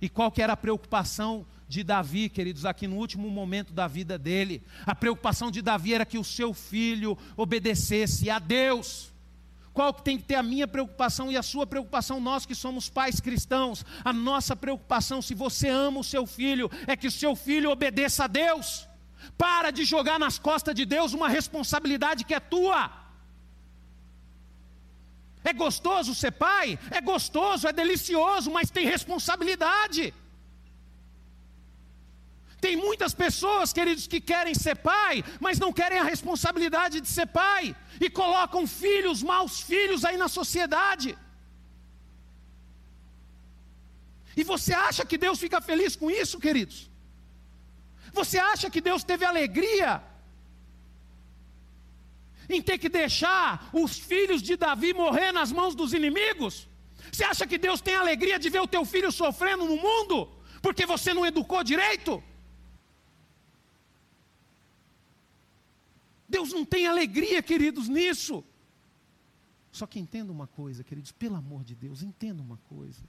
E qual que era a preocupação de Davi, queridos, aqui no último momento da vida dele? A preocupação de Davi era que o seu filho obedecesse a Deus. Qual que tem que ter a minha preocupação e a sua preocupação, nós que somos pais cristãos? A nossa preocupação, se você ama o seu filho, é que o seu filho obedeça a Deus. Para de jogar nas costas de Deus uma responsabilidade que é tua. É gostoso ser pai? É gostoso, é delicioso, mas tem responsabilidade. Tem muitas pessoas, queridos, que querem ser pai, mas não querem a responsabilidade de ser pai, e colocam filhos, maus filhos aí na sociedade. E você acha que Deus fica feliz com isso, queridos? Você acha que Deus teve alegria em ter que deixar os filhos de Davi morrer nas mãos dos inimigos? Você acha que Deus tem alegria de ver o teu filho sofrendo no mundo porque você não educou direito? Deus não tem alegria, queridos, nisso. Só que entenda uma coisa, queridos, pelo amor de Deus, entenda uma coisa.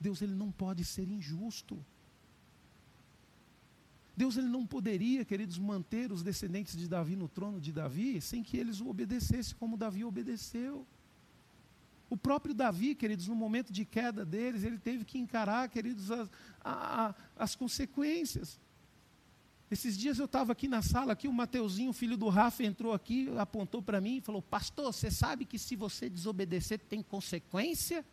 Deus ele não pode ser injusto. Deus ele não poderia, queridos, manter os descendentes de Davi no trono de Davi sem que eles o obedecessem como Davi obedeceu. O próprio Davi, queridos, no momento de queda deles, ele teve que encarar, queridos, as, a, as consequências. Esses dias eu estava aqui na sala, aqui o Mateuzinho, filho do Rafa, entrou aqui, apontou para mim e falou: Pastor, você sabe que se você desobedecer tem consequência?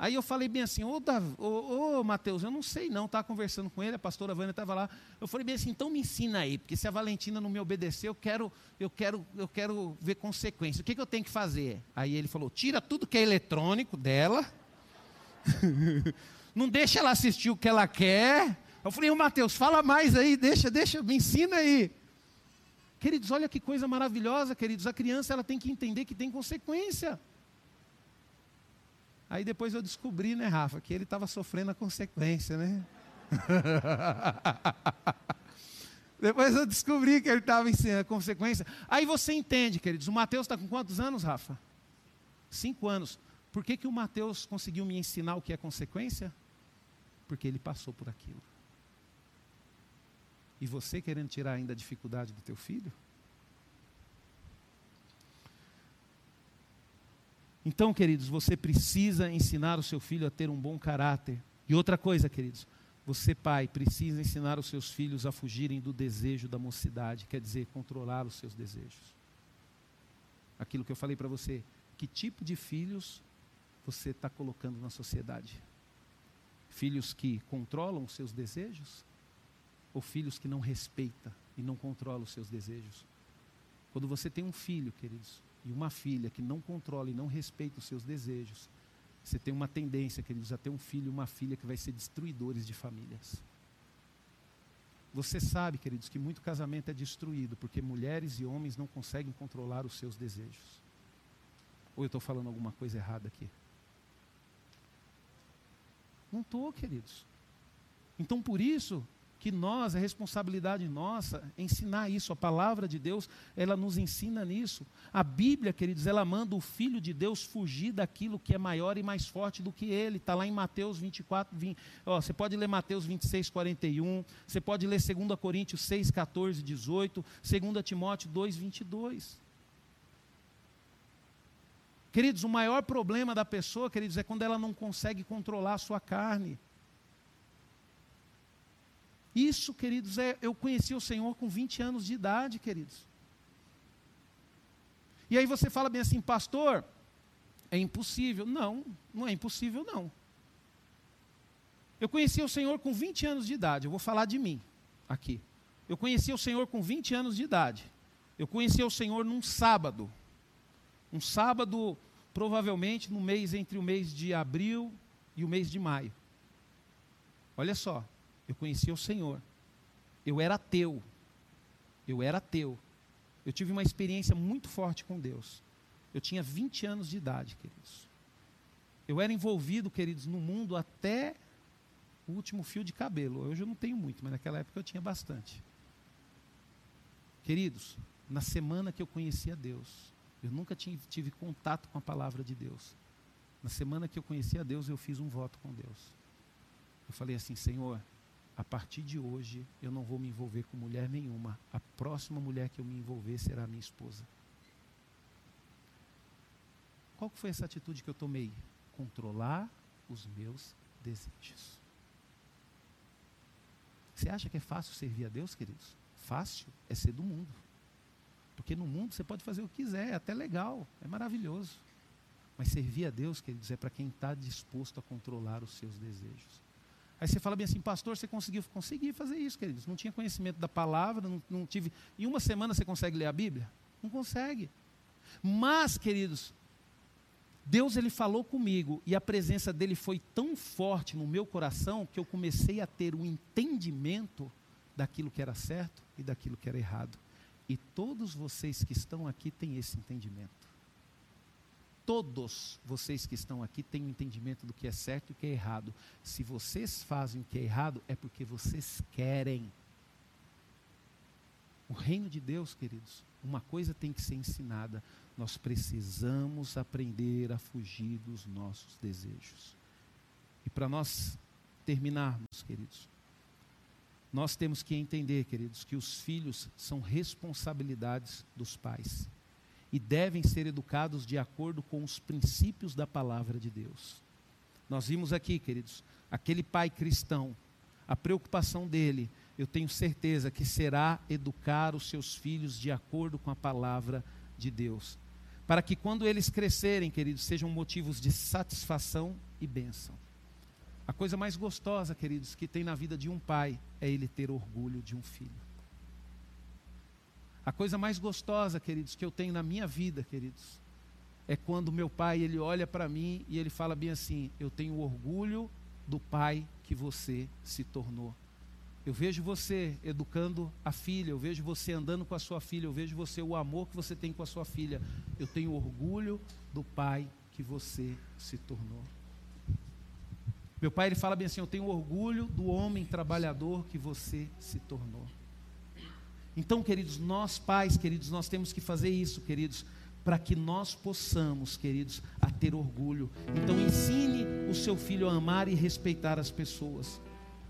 Aí eu falei bem assim, ô, ô, ô Mateus, eu não sei não, estava conversando com ele, a pastora Vânia estava lá. Eu falei bem assim, então me ensina aí, porque se a Valentina não me obedecer, eu quero, eu quero, eu quero ver consequência. O que, que eu tenho que fazer? Aí ele falou, tira tudo que é eletrônico dela, não deixa ela assistir o que ela quer. Eu falei, ô Mateus, fala mais aí, deixa, deixa, me ensina aí. Queridos, olha que coisa maravilhosa, queridos. A criança ela tem que entender que tem consequência. Aí depois eu descobri, né, Rafa, que ele estava sofrendo a consequência, né? depois eu descobri que ele estava em a consequência. Aí você entende, queridos. O Mateus está com quantos anos, Rafa? Cinco anos. Por que, que o Mateus conseguiu me ensinar o que é consequência? Porque ele passou por aquilo. E você querendo tirar ainda a dificuldade do teu filho? Então, queridos, você precisa ensinar o seu filho a ter um bom caráter. E outra coisa, queridos, você, pai, precisa ensinar os seus filhos a fugirem do desejo da mocidade, quer dizer, controlar os seus desejos. Aquilo que eu falei para você, que tipo de filhos você está colocando na sociedade? Filhos que controlam os seus desejos? Ou filhos que não respeitam e não controlam os seus desejos? Quando você tem um filho, queridos, e uma filha que não controla e não respeita os seus desejos, você tem uma tendência, queridos, a ter um filho e uma filha que vai ser destruidores de famílias. Você sabe, queridos, que muito casamento é destruído porque mulheres e homens não conseguem controlar os seus desejos. Ou eu estou falando alguma coisa errada aqui? Não estou, queridos. Então, por isso, que nós, é responsabilidade nossa, ensinar isso. A palavra de Deus, ela nos ensina nisso. A Bíblia, queridos, ela manda o Filho de Deus fugir daquilo que é maior e mais forte do que ele. Está lá em Mateus 24, 20. Ó, você pode ler Mateus 26, 41. Você pode ler 2 Coríntios 6, 14, 18. 2 Timóteo 2, 22. Queridos, o maior problema da pessoa, queridos, é quando ela não consegue controlar a sua carne. Isso, queridos, é eu conheci o Senhor com 20 anos de idade, queridos. E aí você fala bem assim, pastor, é impossível. Não, não é impossível, não. Eu conheci o Senhor com 20 anos de idade, eu vou falar de mim aqui. Eu conheci o Senhor com 20 anos de idade. Eu conheci o Senhor num sábado. Um sábado, provavelmente no mês entre o mês de abril e o mês de maio. Olha só, eu conhecia o Senhor. Eu era ateu. Eu era ateu. Eu tive uma experiência muito forte com Deus. Eu tinha 20 anos de idade, queridos. Eu era envolvido, queridos, no mundo até o último fio de cabelo. Hoje eu não tenho muito, mas naquela época eu tinha bastante. Queridos, na semana que eu conhecia Deus, eu nunca tive, tive contato com a palavra de Deus. Na semana que eu conhecia Deus, eu fiz um voto com Deus. Eu falei assim: Senhor, a partir de hoje eu não vou me envolver com mulher nenhuma. A próxima mulher que eu me envolver será minha esposa. Qual foi essa atitude que eu tomei? Controlar os meus desejos. Você acha que é fácil servir a Deus, queridos? Fácil é ser do mundo. Porque no mundo você pode fazer o que quiser, é até legal, é maravilhoso. Mas servir a Deus, queridos, é para quem está disposto a controlar os seus desejos. Aí você fala bem assim, pastor, você conseguiu? Consegui fazer isso, queridos. Não tinha conhecimento da palavra, não, não tive. Em uma semana você consegue ler a Bíblia? Não consegue. Mas, queridos, Deus ele falou comigo e a presença dele foi tão forte no meu coração que eu comecei a ter o um entendimento daquilo que era certo e daquilo que era errado. E todos vocês que estão aqui têm esse entendimento todos vocês que estão aqui têm um entendimento do que é certo e o que é errado. Se vocês fazem o que é errado, é porque vocês querem. O reino de Deus, queridos, uma coisa tem que ser ensinada. Nós precisamos aprender a fugir dos nossos desejos. E para nós terminarmos, queridos, nós temos que entender, queridos, que os filhos são responsabilidades dos pais e devem ser educados de acordo com os princípios da palavra de Deus. Nós vimos aqui, queridos, aquele pai cristão, a preocupação dele. eu tenho certeza que será educar os seus filhos de acordo com a palavra de Deus. Para que quando eles crescerem, queridos, sejam motivos de satisfação e bênção. A coisa mais gostosa, queridos, que tem na vida de um pai é ele ter orgulho de um filho. A coisa mais gostosa, queridos, que eu tenho na minha vida, queridos, é quando meu pai ele olha para mim e ele fala bem assim: "Eu tenho orgulho do pai que você se tornou". Eu vejo você educando a filha, eu vejo você andando com a sua filha, eu vejo você o amor que você tem com a sua filha. Eu tenho orgulho do pai que você se tornou. Meu pai ele fala bem assim: "Eu tenho orgulho do homem trabalhador que você se tornou". Então, queridos, nós pais, queridos, nós temos que fazer isso, queridos, para que nós possamos, queridos, a ter orgulho. Então, ensine o seu filho a amar e respeitar as pessoas.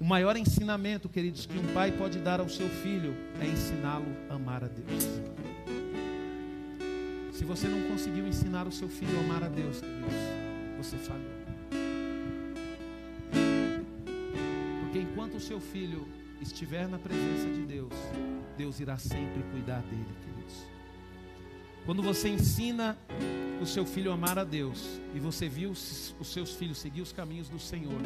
O maior ensinamento, queridos, que um pai pode dar ao seu filho é ensiná-lo a amar a Deus. Se você não conseguiu ensinar o seu filho a amar a Deus, queridos, você falhou. Porque enquanto o seu filho estiver na presença de Deus, Deus irá sempre cuidar dele, queridos. Quando você ensina o seu filho a amar a Deus e você viu os seus filhos seguir os caminhos do Senhor,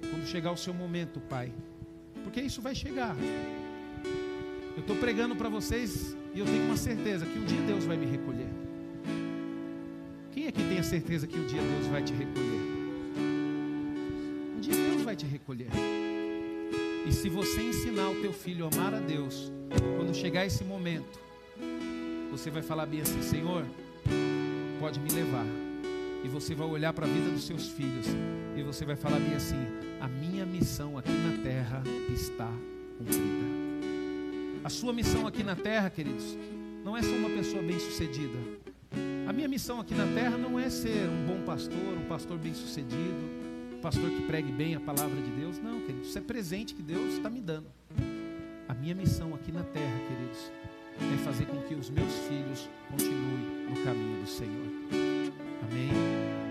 quando chegar o seu momento, Pai, porque isso vai chegar. Eu estou pregando para vocês e eu tenho uma certeza que um dia Deus vai me recolher. Quem é que tem a certeza que um dia Deus vai te recolher? Um dia Deus vai te recolher. E se você ensinar o teu filho a amar a Deus, quando chegar esse momento, você vai falar bem assim: Senhor, pode me levar. E você vai olhar para a vida dos seus filhos e você vai falar bem assim: a minha missão aqui na terra está cumprida. A sua missão aqui na terra, queridos, não é ser uma pessoa bem-sucedida. A minha missão aqui na terra não é ser um bom pastor, um pastor bem-sucedido pastor que pregue bem a palavra de Deus. Não, queridos, isso é presente que Deus está me dando. A minha missão aqui na terra, queridos, é fazer com que os meus filhos continuem no caminho do Senhor. Amém?